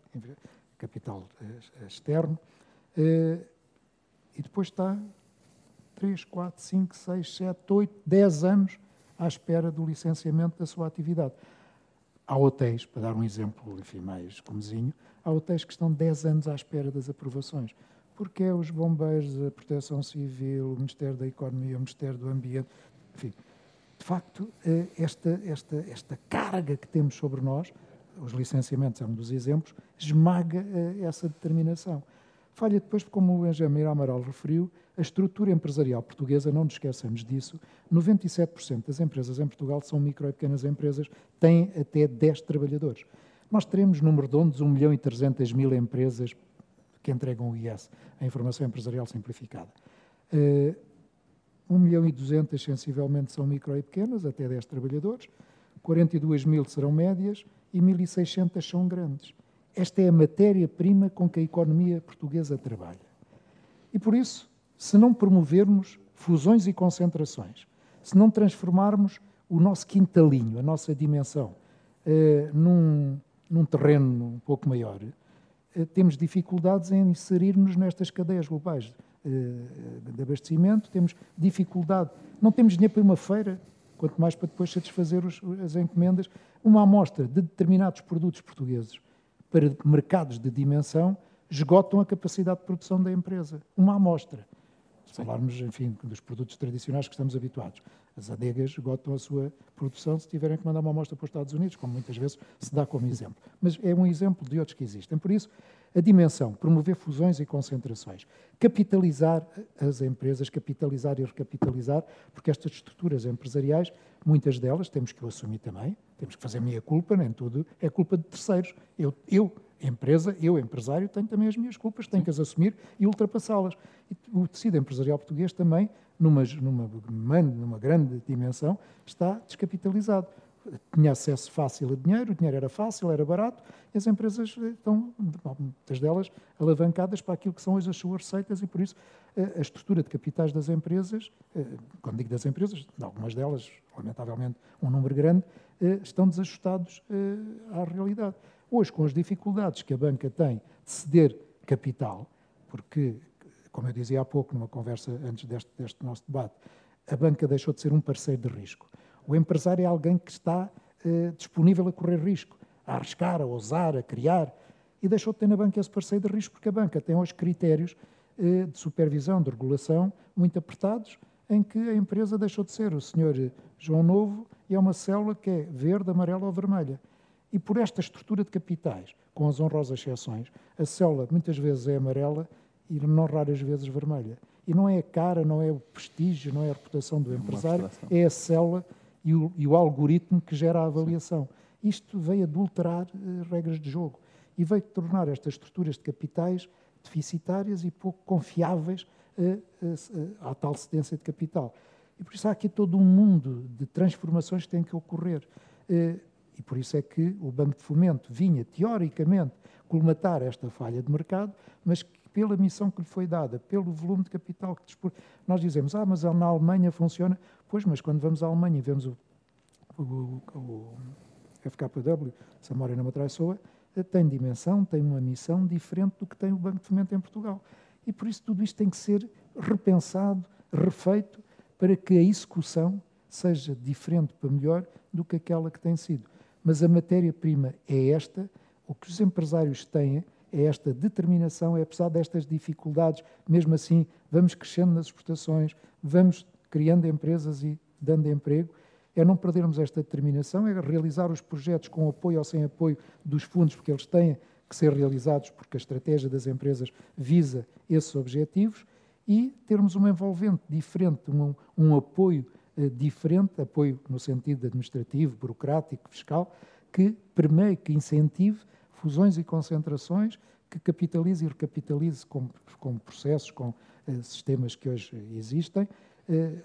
E: capital externo, e depois está 3, 4, 5, 6, 7, 8, 10 anos à espera do licenciamento da sua atividade. Há hotéis, para dar um exemplo enfim, mais comezinho, há hotéis que estão 10 anos à espera das aprovações. Porque é os bombeiros, a proteção civil, o Ministério da Economia, o Ministério do Ambiente, enfim. De facto, eh, esta, esta, esta carga que temos sobre nós, os licenciamentos é um dos exemplos, esmaga eh, essa determinação. Falha depois, como o engenheiro Amaral referiu, a estrutura empresarial portuguesa, não nos esqueçamos disso, 97% das empresas em Portugal são micro e pequenas empresas, têm até 10 trabalhadores. Nós teremos, número redondos, 1 milhão e 300 mil empresas que entregam o IS, a Informação Empresarial Simplificada. Uh, 1 milhão e 200 sensivelmente são micro e pequenas, até 10 trabalhadores, 42 mil serão médias e 1.600 são grandes. Esta é a matéria-prima com que a economia portuguesa trabalha. E por isso, se não promovermos fusões e concentrações, se não transformarmos o nosso quintalinho, a nossa dimensão, eh, num, num, terreno um pouco maior, eh, temos dificuldades em inserir-nos nestas cadeias globais eh, de abastecimento, temos dificuldade, não temos dinheiro para uma feira, quanto mais para depois satisfazer os, as encomendas. Uma amostra de determinados produtos portugueses para mercados de dimensão esgotam a capacidade de produção da empresa. Uma amostra se falarmos, enfim, dos produtos tradicionais que estamos habituados. As adegas esgotam a sua produção se tiverem que mandar uma amostra para os Estados Unidos, como muitas vezes se dá como exemplo. Mas é um exemplo de outros que existem. Por isso, a dimensão, promover fusões e concentrações, capitalizar as empresas, capitalizar e recapitalizar, porque estas estruturas empresariais, muitas delas, temos que o assumir também, temos que fazer minha culpa, nem tudo é culpa de terceiros. Eu, eu empresa, eu, empresário, tenho também as minhas culpas, tenho que as assumir e ultrapassá-las. O tecido empresarial português também, numa, numa, numa grande dimensão, está descapitalizado. Tinha acesso fácil a dinheiro, o dinheiro era fácil, era barato, e as empresas estão, muitas delas, alavancadas para aquilo que são hoje as suas receitas, e por isso a estrutura de capitais das empresas, eh, quando digo das empresas, algumas delas, lamentavelmente um número grande, eh, estão desajustados eh, à realidade. Hoje, com as dificuldades que a banca tem de ceder capital, porque, como eu dizia há pouco, numa conversa antes deste, deste nosso debate, a banca deixou de ser um parceiro de risco. O empresário é alguém que está eh, disponível a correr risco, a arriscar, a ousar, a criar, e deixou de ter na banca esse parceiro de risco, porque a banca tem hoje critérios eh, de supervisão, de regulação, muito apertados, em que a empresa deixou de ser o senhor João Novo e é uma célula que é verde, amarela ou vermelha. E por esta estrutura de capitais, com as honrosas exceções, a célula muitas vezes é amarela e não raras vezes vermelha. E não é a cara, não é o prestígio, não é a reputação do empresário, é a célula e o, e o algoritmo que gera a avaliação. Isto veio adulterar uh, regras de jogo e veio tornar estas estruturas de capitais deficitárias e pouco confiáveis uh, uh, à tal cedência de capital. E por isso há aqui todo um mundo de transformações que têm que ocorrer. E por isso é que o Banco de Fomento vinha, teoricamente, colmatar esta falha de mercado, mas que pela missão que lhe foi dada, pelo volume de capital que dispõe. Nós dizemos, ah, mas na Alemanha funciona. Pois, mas quando vamos à Alemanha e vemos o, o, o FKW, Samora na Matraiçoa, tem dimensão, tem uma missão diferente do que tem o Banco de Fomento em Portugal. E por isso tudo isto tem que ser repensado, refeito, para que a execução seja diferente para melhor do que aquela que tem sido. Mas a matéria-prima é esta, o que os empresários têm é esta determinação, é apesar destas dificuldades, mesmo assim, vamos crescendo nas exportações, vamos criando empresas e dando emprego, é não perdermos esta determinação, é realizar os projetos com apoio ou sem apoio dos fundos, porque eles têm que ser realizados, porque a estratégia das empresas visa esses objetivos, e termos uma envolvente diferente, um, um apoio diferente, apoio no sentido administrativo, burocrático, fiscal, que permeie, que incentive fusões e concentrações, que capitalize e recapitalize com, com processos, com eh, sistemas que hoje existem. Eh,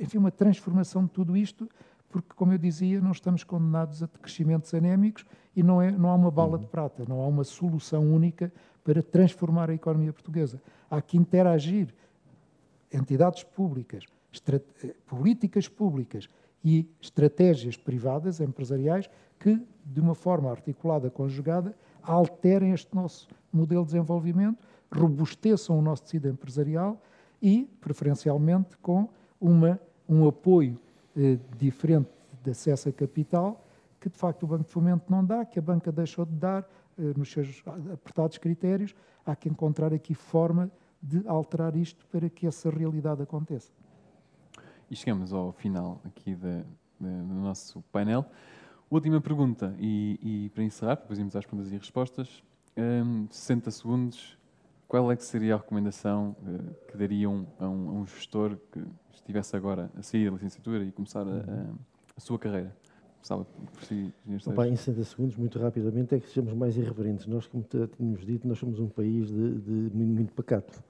E: enfim, uma transformação de tudo isto, porque, como eu dizia, não estamos condenados a crescimentos anémicos e não, é, não há uma bala de prata, não há uma solução única para transformar a economia portuguesa. Há que interagir entidades públicas, eh, políticas públicas e estratégias privadas, empresariais, que, de uma forma articulada, conjugada, alterem este nosso modelo de desenvolvimento, robusteçam o nosso tecido empresarial e, preferencialmente, com uma, um apoio eh, diferente de acesso a capital, que de facto o Banco de Fomento não dá, que a banca deixou de dar eh, nos seus apertados critérios. Há que encontrar aqui forma de alterar isto para que essa realidade aconteça.
B: E chegamos ao final aqui de, de, do nosso painel. Última pergunta, e, e, para encerrar, depois irmos às perguntas e respostas. Um, 60 segundos, qual é que seria a recomendação uh, que dariam a um, a um, gestor que estivesse agora a sair da licenciatura e começar a, a, a sua carreira? Começava por si,
C: Opa, em 60 segundos, muito rapidamente, é que sejamos mais irreverentes. Nós, como tínhamos dito, nós somos um país de, de muito, muito pacato.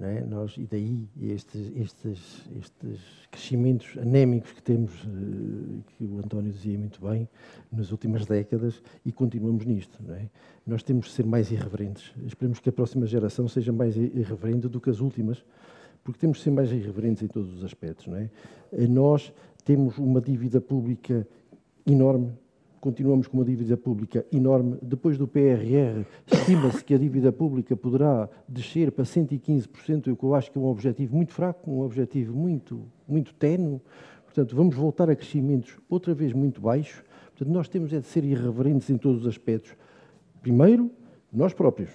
C: É? Nós, e daí estes, estes, estes crescimentos anémicos que temos, eh, que o António dizia muito bem, nas últimas décadas, e continuamos nisto. É? Nós temos de ser mais irreverentes. Esperemos que a próxima geração seja mais irreverente do que as últimas, porque temos de ser mais irreverentes em todos os aspectos. É? Nós temos uma dívida pública enorme, continuamos com uma dívida pública enorme. Depois do PRR, estima-se que a dívida pública poderá descer para 115%, o que eu acho que é um objetivo muito fraco, um objetivo muito, muito tenue. Portanto, vamos voltar a crescimentos outra vez muito baixos. Portanto, nós temos é de ser irreverentes em todos os aspectos. Primeiro, nós próprios.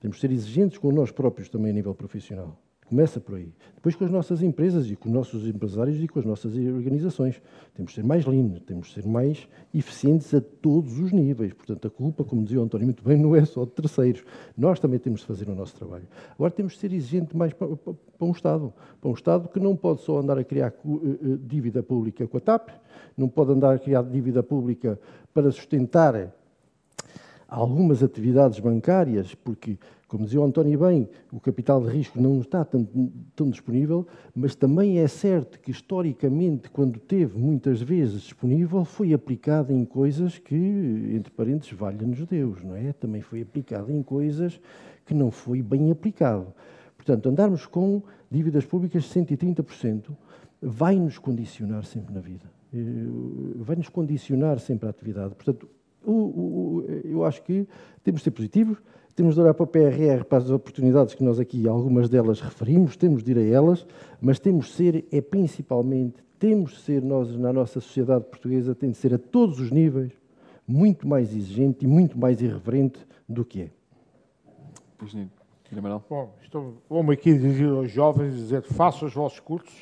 C: Temos de ser exigentes com nós próprios também a nível profissional. Começa por aí. Depois com as nossas empresas e com os nossos empresários e com as nossas organizações. Temos de ser mais lean, temos de ser mais eficientes a todos os níveis. Portanto, a culpa, como dizia o António muito bem, não é só de terceiros. Nós também temos de fazer o nosso trabalho. Agora temos de ser exigentes mais para, para, para um Estado. Para um Estado que não pode só andar a criar eh, eh, dívida pública com a TAP, não pode andar a criar dívida pública para sustentar algumas atividades bancárias, porque como dizia o António bem, o capital de risco não está tão, tão, disponível, mas também é certo que, historicamente, quando teve muitas vezes disponível, foi aplicado em coisas que, entre parênteses, valha-nos Deus, não é? Também foi aplicado em coisas que não foi bem aplicado. Portanto, andarmos com dívidas públicas de 130% vai-nos condicionar sempre na vida. Eh, vai-nos condicionar sempre a atividade. Portanto, eu acho que temos de ser positivos, temos de olhar para o PRR, para as oportunidades que nós aqui, algumas delas referimos, temos de ir a elas, mas temos de ser, é principalmente, temos de ser nós, na nossa sociedade portuguesa, tem de ser a todos os níveis, muito mais exigente e muito mais irreverente do que é.
B: Presidente.
D: Bom, estou, vou-me aqui dizer aos jovens, dizer, façam os vossos cursos,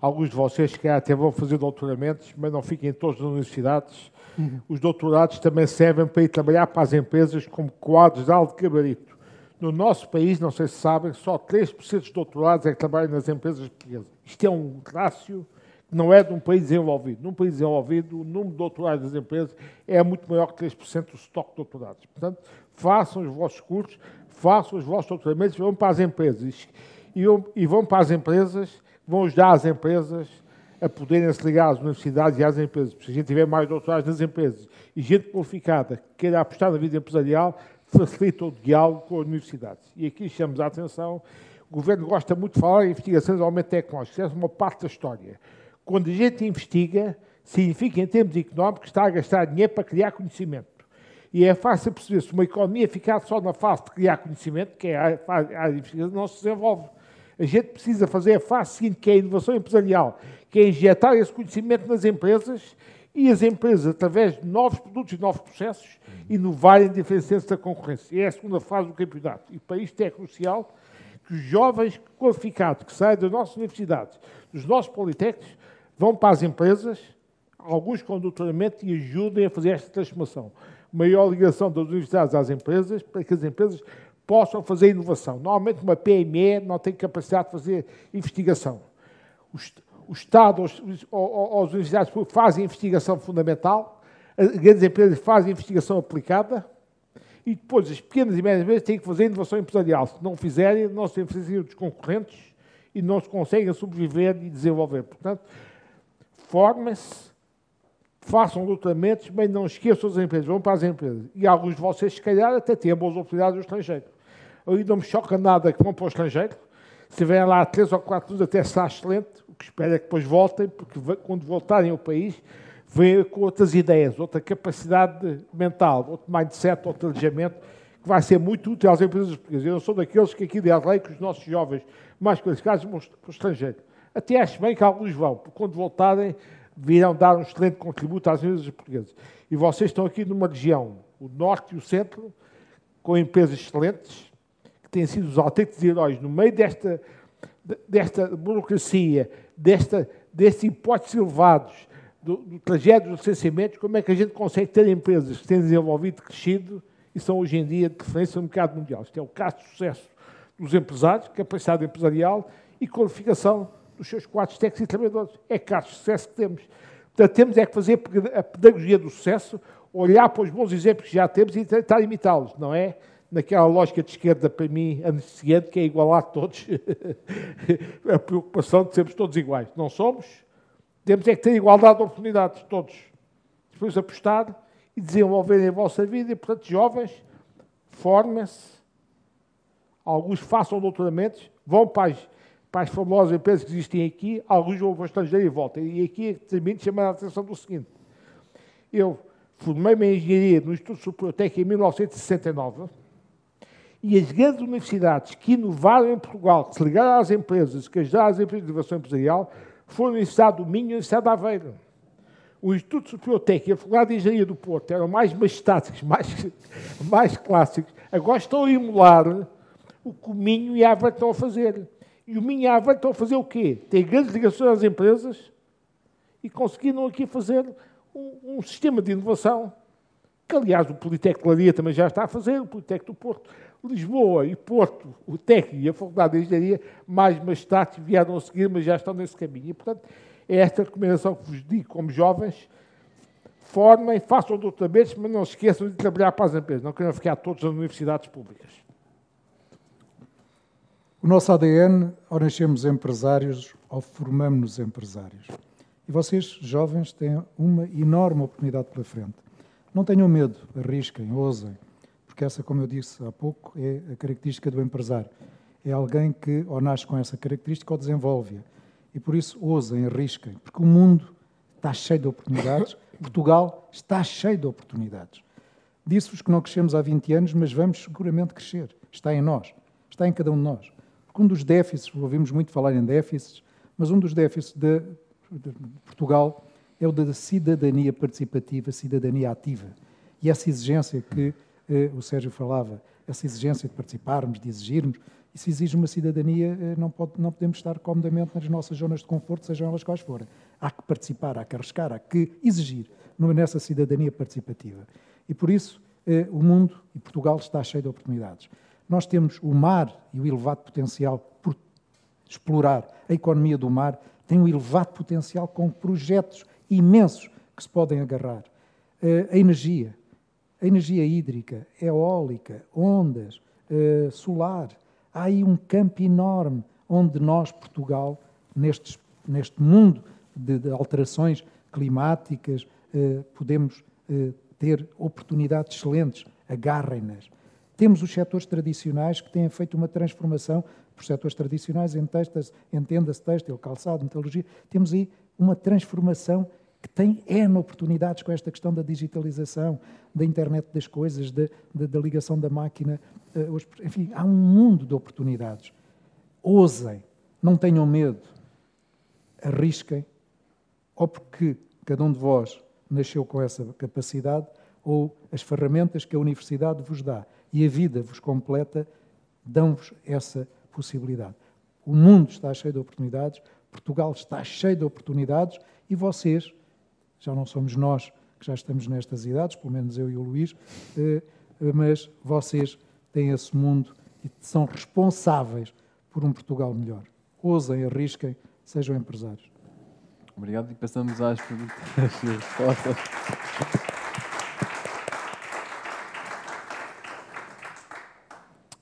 D: alguns de vocês que até vão fazer doutoramentos, mas não fiquem todos nas universidades, Uhum. Os doutorados também servem para ir trabalhar para as empresas como quadros de alto gabarito. No nosso país, não sei se sabem, só 3% dos doutorados é que trabalham nas empresas portuguesas. Isto é um rácio que não é de um país desenvolvido. Num país desenvolvido, o número de doutorados das empresas é muito maior que 3% do estoque de doutorados. Portanto, façam os vossos cursos, façam os vossos doutoramentos, vão para as empresas. E vão para as empresas, vão ajudar as empresas a poderem se ligar às universidades e às empresas. Se a gente tiver mais doutorados nas empresas e gente qualificada que queira apostar na vida empresarial, facilita o diálogo com as universidades. E aqui chamamos a atenção, o governo gosta muito de falar em investigações de aumento tecnológico, essa é uma parte da história. Quando a gente investiga, significa, em termos económicos, que está a gastar dinheiro para criar conhecimento. E é fácil perceber se uma economia ficar só na fase de criar conhecimento, que é a fase de investigação, não se desenvolve. A gente precisa fazer a fase seguinte, que é a inovação empresarial, que é injetar esse conhecimento nas empresas e as empresas, através de novos produtos e novos processos, inovarem diferenciando-se da concorrência. É a segunda fase do campeonato. E para isto é crucial que os jovens qualificados que saem das nossas universidades, dos nossos politécnicos, vão para as empresas, alguns com doutoramento, e ajudem a fazer esta transformação. Maior ligação das universidades às empresas, para que as empresas possam fazer inovação. Normalmente, uma PME não tem capacidade de fazer investigação o Estado, as universidades fazem investigação fundamental, as grandes empresas fazem investigação aplicada, e depois as pequenas e médias empresas têm que fazer inovação empresarial. Se não fizerem, não se beneficiam dos concorrentes e não se conseguem sobreviver e desenvolver. Portanto, formem-se, façam lutamentos, mas não esqueçam as empresas, vão para as empresas. E alguns de vocês, se calhar, até têm boas oportunidades no estrangeiro. Ali não me choca nada que vão para o estrangeiro. Se vêm lá três ou quatro anos, até está excelente que espero é que depois voltem, porque quando voltarem ao país, venham com outras ideias, outra capacidade mental, outro mindset, outro alejamento, que vai ser muito útil às empresas portuguesas. Eu não sou daqueles que aqui de lei que os nossos jovens mais qualificados vão para o estrangeiro. Até acho bem que alguns vão, porque quando voltarem, virão dar um excelente contributo às empresas portuguesas. E vocês estão aqui numa região, o norte e o centro, com empresas excelentes, têm sido os autênticos heróis no meio desta, desta burocracia desta, destes impostos elevados, do, do trajeto dos licenciamentos, como é que a gente consegue ter empresas que têm desenvolvido, crescido e são hoje em dia de referência no mercado mundial. Isto é o caso de sucesso dos empresários, capacidade empresarial e qualificação dos seus quadros técnicos e trabalhadores. É caso de sucesso que temos. Portanto, temos é que fazer a pedagogia do sucesso, olhar para os bons exemplos que já temos e tentar imitá-los, não é? Naquela lógica de esquerda, para mim, anunciante, que é igualar todos. a preocupação de sermos todos iguais. Não somos. Temos é que ter igualdade de oportunidades, todos. Depois apostar e desenvolverem a vossa vida. E, portanto, jovens, formem-se. Alguns façam doutoramentos, vão para as, para as famosas empresas que existem aqui, alguns vão para o estrangeiro e voltam. E aqui termino chamando a atenção do seguinte. Eu formei-me em engenharia no Instituto Superior Técnico em 1969 e as grandes universidades que inovaram em Portugal, que se ligaram às empresas, que ajudaram as empresas de inovação empresarial, foram a Universidade do Minho e a Universidade de Aveiro. O Instituto Superior Técnico e a Faculdade de Engenharia do Porto eram mais majestáticos, mais, mais clássicos. Agora estão a emular o que o Minho e a Aveiro estão a fazer. E o Minho e a Aveiro estão a fazer o quê? Tem grandes ligações às empresas e conseguiram aqui fazer um, um sistema de inovação que, aliás, o Politécnico de Laria também já está a fazer, o Politécnico do Porto. Lisboa e Porto, o técnico e a Faculdade de Engenharia, mais tarde vieram a seguir, mas já estão nesse caminho. E, portanto, é esta recomendação que vos digo como jovens, formem, façam doutoramentos, mas não esqueçam de trabalhar para as empresas, não queiram ficar todos nas universidades públicas.
E: O nosso ADN, ou nascemos empresários, ou formamos-nos empresários. E vocês, jovens, têm uma enorme oportunidade pela frente. Não tenham medo, arrisquem, ousem porque essa, como eu disse há pouco, é a característica do empresário. É alguém que ou nasce com essa característica ou desenvolve-a. E por isso ousem, arrisquem, porque o mundo está cheio de oportunidades, Portugal está cheio de oportunidades. Disse-vos que não crescemos há 20 anos, mas vamos seguramente crescer. Está em nós, está em cada um de nós. Porque um dos déficits, ouvimos muito falar em déficits, mas um dos déficits de, de Portugal é o da cidadania participativa, cidadania ativa. E essa exigência que o Sérgio falava, essa exigência de participarmos, de exigirmos, isso exige uma cidadania, eh, não, pode, não podemos estar comodamente nas nossas zonas de conforto, sejam elas quais forem. Há que participar, há que arriscar, há que exigir nessa cidadania participativa. E por isso eh, o mundo e Portugal está cheio de oportunidades. Nós temos o mar e o elevado potencial por explorar. A economia do mar tem um elevado potencial com projetos imensos que se podem agarrar. Eh, a energia, a energia hídrica, eólica, ondas, eh, solar. Há aí um campo enorme onde nós, Portugal, nestes, neste mundo de, de alterações climáticas, eh, podemos ter oportunidades excelentes. Agarrem-nas. Temos os setores tradicionais que têm feito uma transformação, por setores tradicionais, entenda-se têxtil, calçado, metalurgia. Temos aí uma transformação que tem N oportunidades com esta questão da digitalização, da internet das coisas, da, da, da ligação da máquina. Eh, enfim, há um mundo de oportunidades. Ousem, não tenham medo, arrisquem, ou porque cada um de vós nasceu com essa capacidade, ou as ferramentas que a universidade vos dá e a vida vos completa, dão-vos essa possibilidade. O mundo está cheio de oportunidades, Portugal está cheio de oportunidades e vocês já não somos nós que já estamos nestas idades, pelo menos eu e o Luís, eh, mas vocês têm esse mundo e são responsáveis por um Portugal melhor. Ousem, arrisquem, sejam empresários.
B: Obrigado e passamos às perguntas e respostas.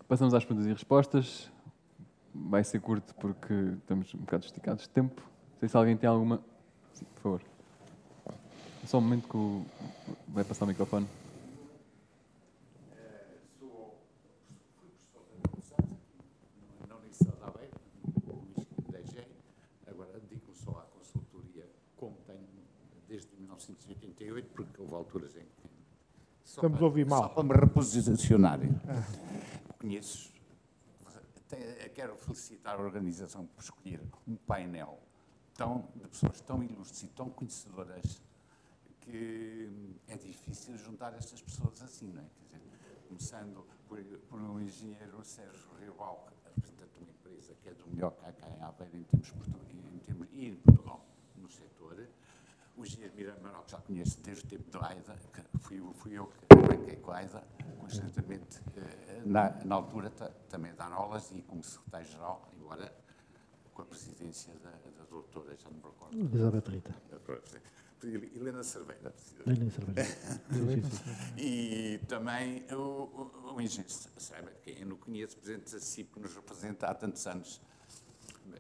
B: Passamos às perguntas e respostas. Vai ser curto porque estamos um bocado esticados de tempo. Não sei se alguém tem alguma. Sim, por favor. Só um momento que o... vai passar o microfone.
F: na Universidade de Aveiro, no DG. Agora dedico-me só à consultoria, como tenho desde 1988, porque houve alturas em que.
D: Estamos a ouvir mal.
F: Só para me reposicionar. Conheço. Quero felicitar a organização por escolher um painel tão, de pessoas tão ilustres e tão conhecedoras que é difícil juntar estas pessoas assim, não é? Quer dizer, começando por, por um engenheiro Sérgio Rival, representante de uma empresa que é do melhor que há cá em Aveiro em termos, em termos e em Portugal, no setor. O engenheiro Mira Amaral, que já conheço desde o tempo da AIDA, fui, fui eu que arranquei com a AIDA, constantemente, eh, na, na altura também dar aulas e como secretário-geral, embora com a presidência da, da doutora, já não me recordo.
C: Elizabeth Rita.
F: Helena Cerveira.
C: Helena Cerveira.
F: e também o, o, o engenheiro Saiba, quem eu não conheço, presidente da CIP, que nos representa há tantos anos.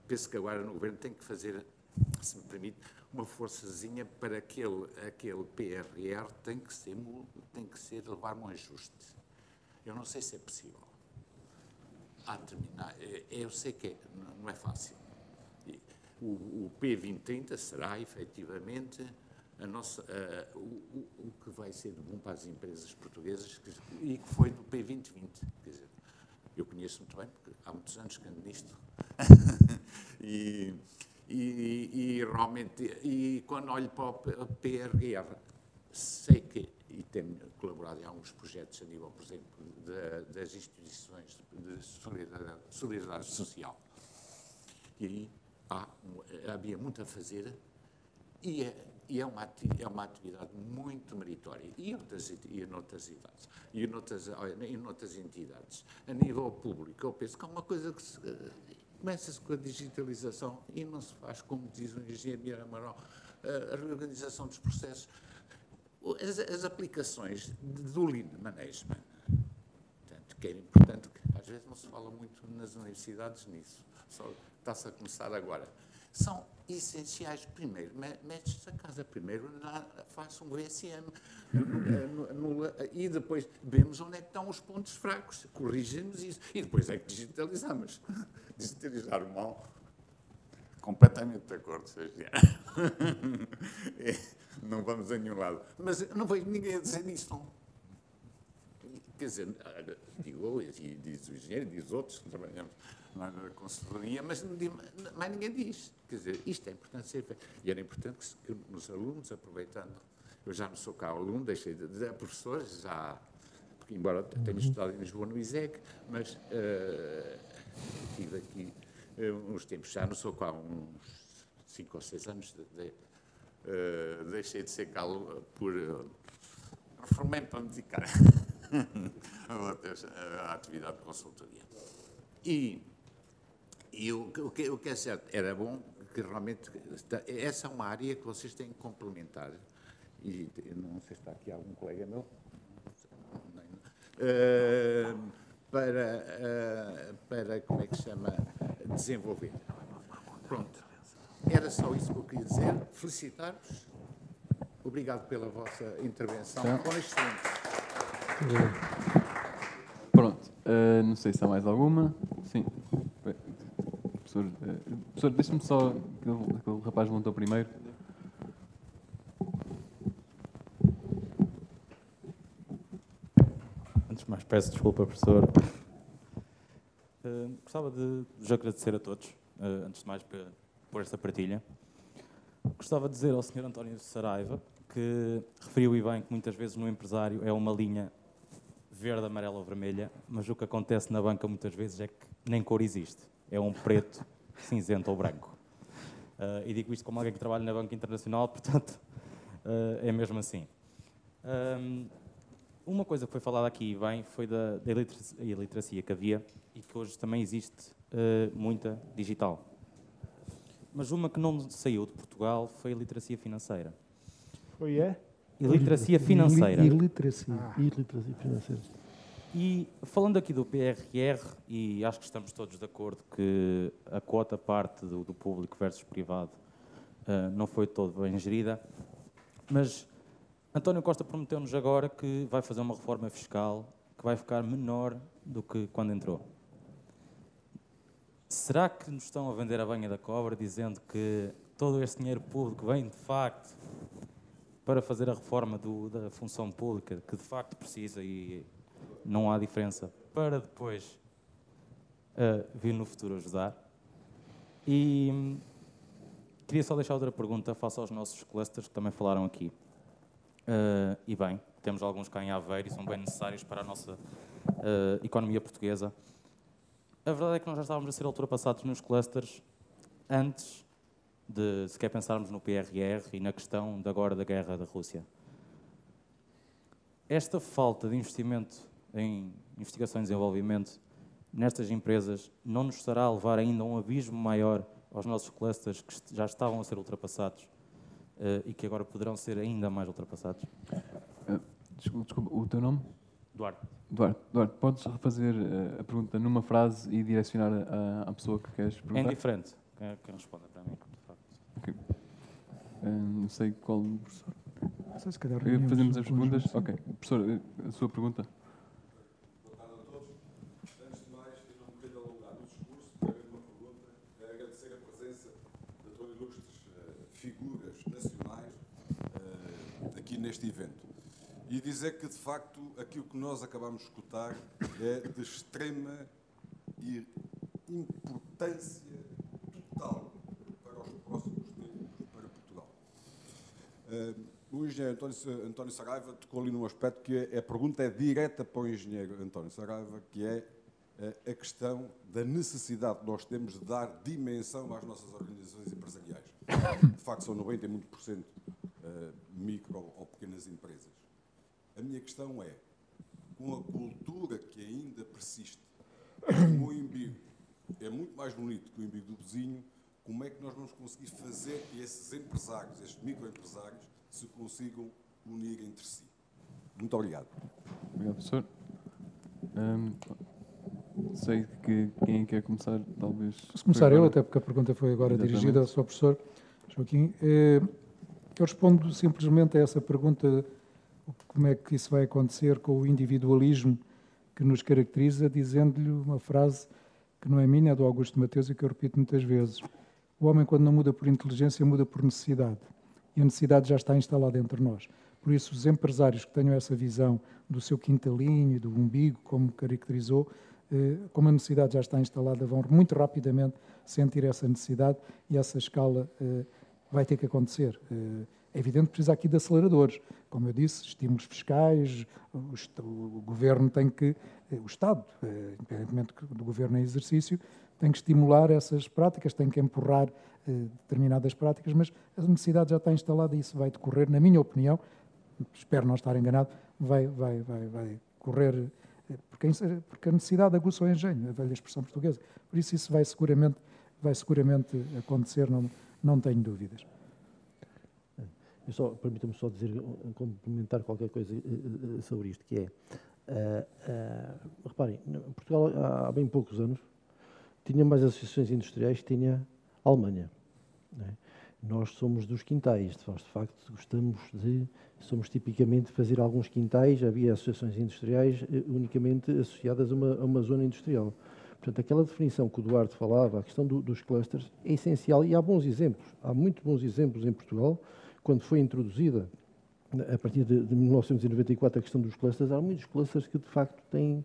F: Penso que agora no governo tem que fazer, se me permite, uma forçazinha para aquele, aquele PRR tem que ser, tem que ser levar um ajuste. Eu não sei se é possível. A terminar, é, eu sei que é, não é fácil. O, o P2030 será efetivamente a nossa, o, o, que vai ser bom para as empresas portuguesas que, e que foi do P2020. Quer dizer, eu conheço muito bem, porque há muitos anos que ando nisto. e, e, e, realmente, e quando olho para o PRR, sei que, e tenho colaborado em alguns projetos a nível, por exemplo, de, das instituições de solidariedade, solidariedade social. E aí há, havia muito a fazer e é, e é uma, é uma atividade muito meritória. E outras, e noutras idades, e noutras, em outras entidades. A nível público, eu penso que é uma coisa que se, eh, começa-se com a digitalização e não se faz, como diz o engenheiro Amaral, a reorganização dos processos. As, as aplicações do Lean Management, portanto, que é importante, às vezes não se fala muito nas universidades nisso, só está-se a começar agora são essenciais. Primeiro, metes-te a casa, primeiro faça um VSM e depois vemos onde é que estão os pontos fracos, corrigimos isso e depois é que digitalizamos. Digitalizar o mal. Completamente de acordo, Sérgio. É, não vamos a nenhum lado. Mas não vejo ninguém a dizer isso. Quer dizer, digo eu, e diz o engenheiro, diz outros que trabalhamos na consultoria, mas mais ninguém diz. Quer dizer, isto é importante ser feito. E era importante que, nos alunos, aproveitando, eu já não sou cá aluno, deixei de dizer, professor, já, porque embora tenha estudado em Lisboa no ISEC, mas uh, tive aqui uh, uns tempos, já não sou cá uns cinco ou seis anos, de, de, uh, deixei de ser cá por. Uh, reformei para me dedicar à atividade de consultoria. E, e o, o, que, o que é certo, era bom que realmente. Essa é uma área que vocês têm que complementar. E não sei se está aqui algum colega meu. Uh, para, uh, para, como é que se chama, desenvolver. Pronto. Era só isso que eu queria dizer. Felicitar-vos. Obrigado pela vossa intervenção. Então, Foram
B: Pronto. Uh, não sei se há mais alguma. Sim. Professor, uh, professor deixe-me só. Aquele, aquele rapaz levantou primeiro.
G: Antes de mais, peço desculpa, professor. Uh, gostava de vos agradecer a todos, uh, antes de mais, por, por esta partilha. Gostava de dizer ao Sr. António Saraiva que referiu e bem que muitas vezes no empresário é uma linha verde, amarela ou vermelha, mas o que acontece na banca muitas vezes é que nem cor existe. É um preto, cinzento ou branco. Uh, e digo isto como alguém que trabalha na banca internacional, portanto, uh, é mesmo assim. Um, uma coisa que foi falada aqui bem foi da, da iliteracia que havia e que hoje também existe uh, muita digital. Mas uma que não saiu de Portugal foi a literacia financeira.
D: Foi é?
G: Iliteracia financeira.
C: Iliteracia. Ah. Iliteracia financeira.
G: E falando aqui do PRR, e acho que estamos todos de acordo que a quota parte do, do público versus privado uh, não foi todo bem gerida, mas António Costa prometeu-nos agora que vai fazer uma reforma fiscal que vai ficar menor do que quando entrou. Será que nos estão a vender a banha da cobra dizendo que todo este dinheiro público vem de facto para fazer a reforma do, da função pública, que de facto precisa e não há diferença, para depois uh, vir no futuro ajudar? E hum, queria só deixar outra pergunta face aos nossos clusters que também falaram aqui. Uh, e bem, temos alguns cá em Aveiro e são bem necessários para a nossa uh, economia portuguesa. A verdade é que nós já estávamos a ser ultrapassados nos clusters antes de sequer pensarmos no PRR e na questão de agora da guerra da Rússia. Esta falta de investimento em investigação e desenvolvimento nestas empresas não nos estará a levar ainda a um abismo maior aos nossos clusters que já estavam a ser ultrapassados uh, e que agora poderão ser ainda mais ultrapassados?
B: Uh, desculpa, desculpa, o teu nome?
G: Duarte.
B: Duarte, Duarte podes refazer uh, a pergunta numa frase e direcionar à pessoa que queres perguntar?
G: É indiferente. Quem, quem responda para mim.
B: Não sei qual professor.
E: Não sei se calhar
B: Fazemos as perguntas? Ok. Professor, a sua pergunta?
H: neste evento. E dizer que, de facto, aquilo que nós acabamos de escutar é de extrema importância total para os próximos tempos para Portugal. Uh, o engenheiro António, António Saraiva tocou ali num aspecto que é, a pergunta é direta para o engenheiro António Saraiva, que é uh, a questão da necessidade que nós temos de dar dimensão às nossas organizações empresariais. De facto, são 90 e muito por cento uh, micro ou pequenas empresas. A minha questão é, com a cultura que ainda persiste, o embigo é muito mais bonito que o embigo do vizinho, como é que nós vamos conseguir fazer que esses empresários, estes microempresários, se consigam unir entre si? Muito obrigado.
B: Obrigado, professor. Hum, sei que quem quer começar, talvez.
E: Posso começar eu, até porque a pergunta foi agora Exatamente. dirigida ao Sr. Professor Joaquim. Eh, eu respondo simplesmente a essa pergunta: como é que isso vai acontecer com o individualismo que nos caracteriza, dizendo-lhe uma frase que não é minha, é do Augusto Mateus e que eu repito muitas vezes. O homem, quando não muda por inteligência, muda por necessidade. E a necessidade já está instalada entre nós. Por isso, os empresários que tenham essa visão do seu quintalinho, do umbigo, como caracterizou, eh, como a necessidade já está instalada, vão muito rapidamente sentir essa necessidade e essa escala eh, vai ter que acontecer. Eh, é evidente que precisa aqui de aceleradores. Como eu disse, estímulos fiscais, o, o governo tem que, o Estado, independentemente do governo em exercício, tem que estimular essas práticas, tem que empurrar determinadas práticas, mas a necessidade já está instalada e isso vai decorrer, na minha opinião, espero não estar enganado, vai, vai, vai, vai correr porque, porque a necessidade aguça o engenho, a velha expressão portuguesa. Por isso isso vai seguramente, vai seguramente acontecer, não, não tenho dúvidas.
C: Permita-me só dizer, complementar qualquer coisa eh, eh, sobre isto, que é, uh, uh, reparem, Portugal há bem poucos anos tinha mais associações industriais que tinha a Alemanha. É? Nós somos dos quintais, de facto, gostamos de, somos tipicamente de fazer alguns quintais, havia associações industriais eh, unicamente associadas a uma, a uma zona industrial. Portanto, aquela definição que o Duarte falava, a questão do, dos clusters, é essencial e há bons exemplos. Há muito bons exemplos em Portugal, quando foi introduzida, a partir de, de 1994, a questão dos clusters, há muitos clusters que, de facto, têm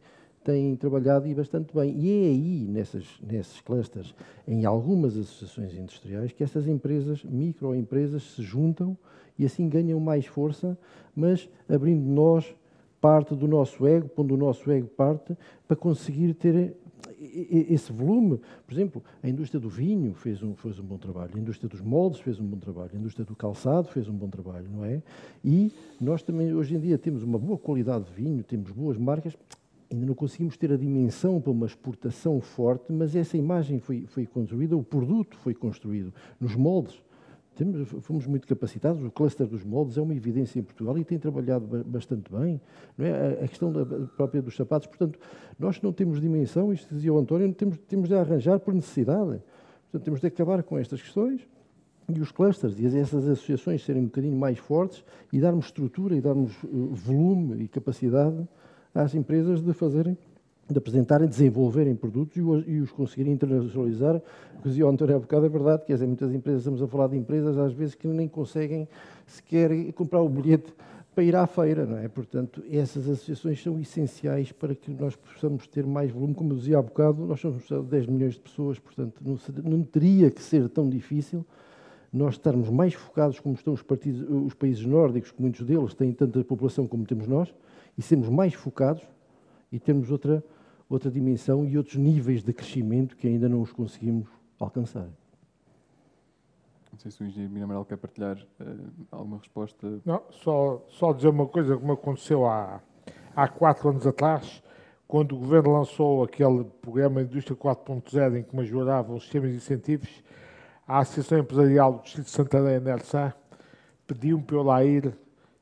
C: têm trabalhado e bastante bem. E é aí, nessas, nesses clusters, em algumas associações industriais, que essas empresas, microempresas, se juntam e assim ganham mais força, mas abrindo nós parte do nosso ego, pondo o nosso ego parte, para conseguir ter esse volume. Por exemplo, a indústria do vinho fez um, fez um bom trabalho, a indústria dos moldes fez um bom trabalho, a indústria do calçado fez um bom trabalho, não é? E nós também, hoje em dia, temos uma boa qualidade de vinho, temos boas marcas, ainda não conseguimos ter a dimensão para uma exportação forte, mas essa imagem foi, foi construída, o produto foi construído nos moldes. Temos, fomos muito capacitados, o cluster dos moldes é uma evidência em Portugal e tem trabalhado bastante bem. É? A questão da, própria dos sapatos, portanto, nós não temos dimensão, isto dizia o António, temos, temos de arranjar por necessidade. Portanto, temos de acabar com estas questões e os clusters e essas associações serem um bocadinho mais fortes e darmos estrutura e darmos eh, volume e capacidade às empresas de fazerem, de apresentarem, desenvolverem produtos e os, conseguirem internacionalizar. O que dizia o António há bocado é verdade, quer dizer, muitas empresas, estamos a falar de empresas às vezes que nem conseguem sequer comprar o bilhete para ir à feira, não é? Portanto, essas associações são essenciais para que nós possamos ter mais volume. Como eu dizia há bocado, nós somos 10 milhões de pessoas, portanto, não, não teria que ser tão difícil nós estarmos mais focados como estão os, partidos, os países nórdicos, que muitos deles têm tanta população como temos nós, e sermos mais focados e termos outra, outra dimensão e outros níveis de crescimento que ainda não os conseguimos alcançar.
B: Não sei se o engenheiro Miramal quer partilhar uh, alguma resposta.
D: Não, só, só dizer uma coisa que me aconteceu há, há quatro anos atrás, quando o governo lançou aquele programa Indústria 4.0 em que majoravam os sistemas de incentivos, a Associação Empresarial do Distrito de Santarém, NERSA, pediu-me para eu lá ir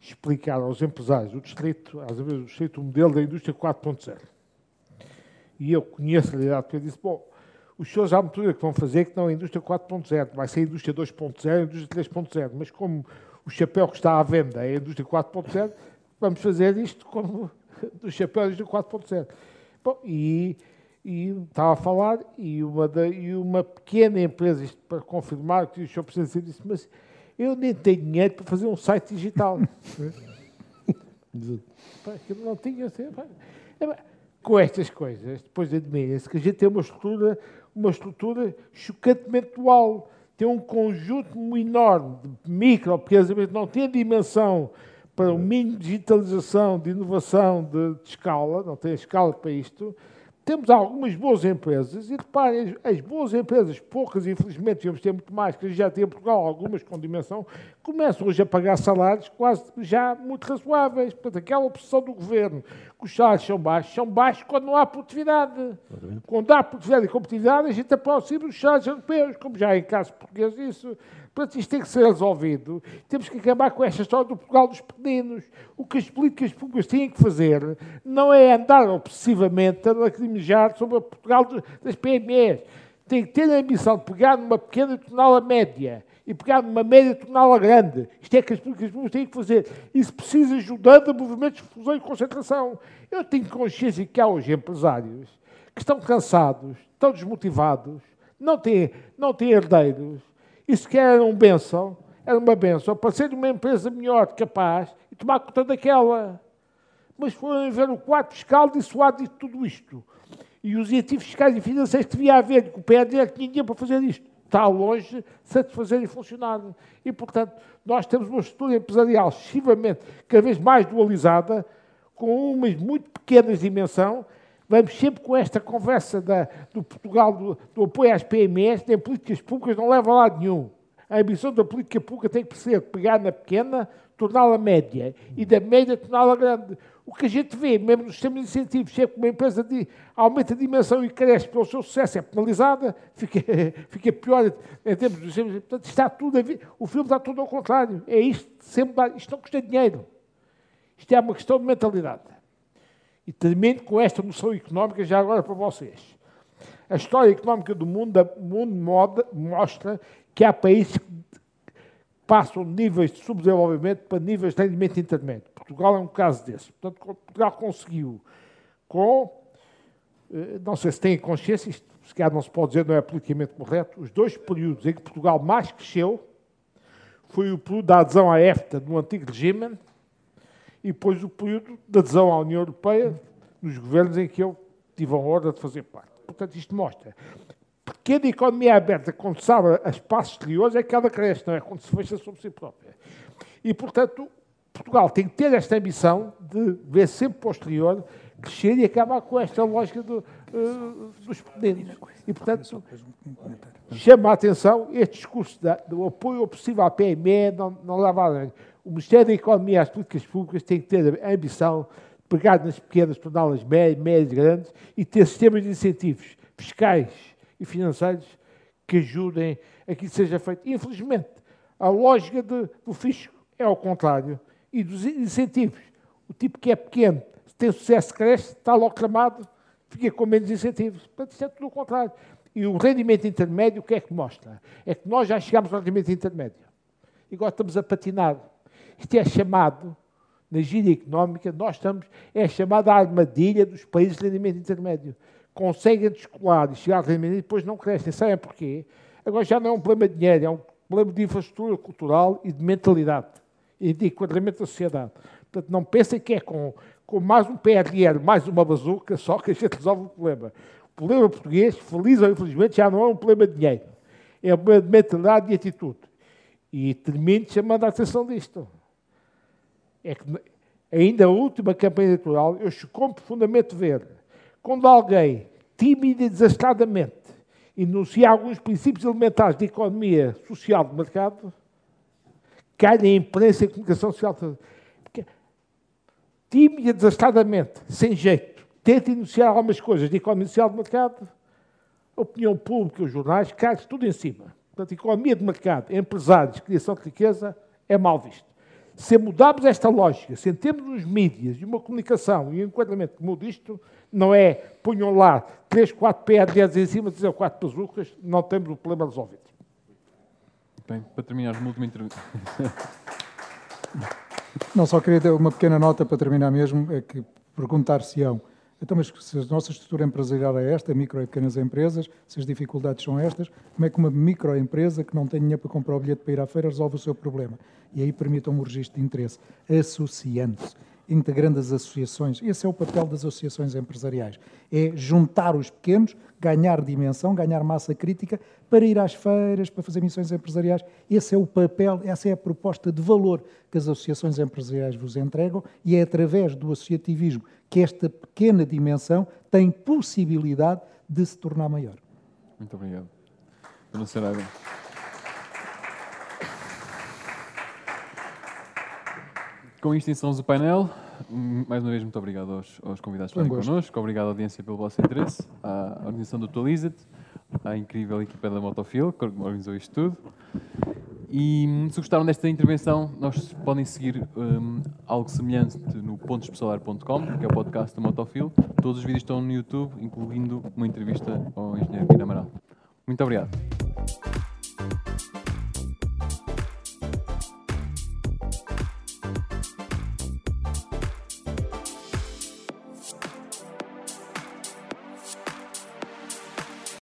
D: explicar aos empresários do distrito, às vezes do distrito, o modelo da indústria 4.0. E eu conheço a realidade, porque eu disse, bom, os senhores há muita que vão fazer que não é a indústria 4.0, vai ser a indústria 2.0, a indústria 3.0, mas como o chapéu que está à venda é a indústria 4.0, vamos fazer isto como do chapéu da indústria 4.0. Bom, e, e estava a falar, e uma, da, e uma pequena empresa, isto para confirmar, que o senhor Presidente disse, mas eu nem tenho dinheiro para fazer um site digital. Aquilo não tinha. Assim, com estas coisas, depois admira-se que a gente tem uma estrutura, uma estrutura chocantemente dual. Tem um conjunto enorme de micro, pequenas não tem a dimensão para o mínimo de digitalização, de inovação, de, de escala, não tem a escala para isto temos algumas boas empresas, e reparem, as, boas empresas, poucas, infelizmente, devemos ter muito mais, que já tem em Portugal, algumas com dimensão, começam hoje a pagar salários quase já muito razoáveis. Portanto, aquela opção do governo, que os salários são baixos, são baixos quando não há produtividade. Quando há produtividade e competitividade, a gente aproxima os salários europeus, como já é em caso português isso. Portanto, isto tem que ser resolvido. Temos que acabar com esta história do Portugal dos pequeninos. O que as políticas públicas têm que fazer não é andar obsessivamente a lacrimejar sobre o Portugal das PMEs. Tem que ter a ambição de pegar numa pequena tonala média e pegar numa média tonala grande. Isto é que as políticas públicas têm que fazer. Isso precisa ajudando a movimentos de fusão e concentração. Eu tenho consciência que há hoje empresários que estão cansados, estão desmotivados, não têm, não têm herdeiros, isso que era um benção, era uma benção, para ser uma empresa melhor, capaz, e tomar conta daquela. Mas foram ver o quadro fiscal dissuado de tudo isto. E os incentivos fiscais e financeiros que devia haver, que o PNR tinha para fazer isto. Está longe de satisfazer e funcionar. E, portanto, nós temos uma estrutura empresarial excessivamente, cada vez mais dualizada, com umas muito pequenas dimensão, vamos sempre com esta conversa da, do Portugal, do, do, apoio às PMEs, nem políticas públicas, não leva a lado nenhum. A ambição da política pública tem que ser pegar na pequena, torná-la média, e da média torná-la grande. O que a gente vê, mesmo nos sistemas de incentivos, sempre que uma empresa de, aumenta a dimensão e cresce pelo seu sucesso, é penalizada, fica, fica pior em termos de sistemas. Portanto, está tudo a ver, o filme está tudo ao contrário. É isto, sempre, isto não custa dinheiro. Isto é uma questão de mentalidade. E termino com esta noção económica já agora para vocês. A história económica do mundo, mundo moda, mostra que há países que passam níveis de subdesenvolvimento para níveis de rendimento intermédio. Portugal é um caso desse. Portanto, Portugal conseguiu, com, eh, não sei se têm consciência, isto se calhar não se pode dizer, não é politicamente correto, os dois períodos em que Portugal mais cresceu foi o período da adesão à EFTA no antigo regime e depois o período de adesão à União Europeia nos governos em que eu tive a honra de fazer parte. Portanto, isto mostra pequena economia aberta, quando se abre a espaços exteriores, é que ela cresce, não é quando se fecha sobre si própria. E, portanto, Portugal tem que ter esta ambição de ver sempre para o exterior crescer e acabar com esta lógica do, uh, dos pequenos. E, portanto, chama a atenção este discurso da, do apoio possível à PME não, não leva a. O Ministério da Economia e as políticas públicas tem que ter a ambição de pegar nas pequenas, torná-las médias, médias, grandes e ter sistemas de incentivos fiscais e financeiros que ajudem a que isso seja feito. Infelizmente, a lógica de, do fisco é ao contrário. E dos incentivos. O tipo que é pequeno, se tem sucesso, cresce, está logo clamado, fica com menos incentivos. Portanto, isto é tudo o contrário. E o rendimento intermédio, o que é que mostra? É que nós já chegamos ao rendimento intermédio. E agora estamos a patinar. Isto é chamado, na gíria económica, nós estamos, é chamada a armadilha dos países de rendimento intermédio conseguem descolar e chegar a rendimento e depois não crescem. Sabem porquê? Agora já não é um problema de dinheiro, é um problema de infraestrutura cultural e de mentalidade e de enquadramento da sociedade. Portanto, não pensem que é com, com mais um PRR, mais uma bazuca, só que a gente resolve o problema. O problema português, feliz ou infelizmente, já não é um problema de dinheiro. É um problema de mentalidade e atitude. E termino chamando a atenção disto. É que ainda a última campanha eleitoral, eu chocou profundamente ver quando alguém, tímido e desastradamente, enuncia alguns princípios elementares de economia social de mercado, cai na imprensa e comunicação social. Tímido e desastradamente, sem jeito, tenta enunciar algumas coisas de economia social de mercado, a opinião pública, os jornais, cai tudo em cima. Portanto, economia de mercado, empresários, criação de riqueza, é mal visto. Se mudarmos esta lógica, se temos os mídias e uma comunicação e um enquadramento como disto, não é punham lá 3, 4 PRDs em cima, dizer 4 bazucas, não temos o problema resolvido.
B: Bem, para terminar, uma última entrevista.
E: Não, só queria dar uma pequena nota para terminar mesmo, é que perguntar-se-ão então, mas se a nossa estrutura empresarial é esta, micro e pequenas empresas, se as dificuldades são estas, como é que uma microempresa que não tem dinheiro para comprar o bilhete para ir à feira resolve o seu problema? E aí permitam um registro de interesse, associando-se, integrando as associações. Esse é o papel das associações empresariais. É juntar os pequenos, ganhar dimensão, ganhar massa crítica para ir às feiras, para fazer missões empresariais. Esse é o papel, essa é a proposta de valor que as associações empresariais vos entregam e é através do associativismo que esta pequena dimensão tem possibilidade de se tornar maior.
B: Muito obrigado. Dona Saraiva. Com isto encerramos o painel. Mais uma vez, muito obrigado aos, aos convidados que estarem connosco. Obrigado à audiência pelo vosso interesse, à organização do Atualiza-te, à incrível equipa da Motofil que organizou isto tudo. E se gostaram desta intervenção, nós podem seguir um, algo semelhante no pontospesolar.com, que é o podcast da Motofil. Todos os vídeos estão no YouTube, incluindo uma entrevista ao engenheiro Pina Amaral. Muito obrigado.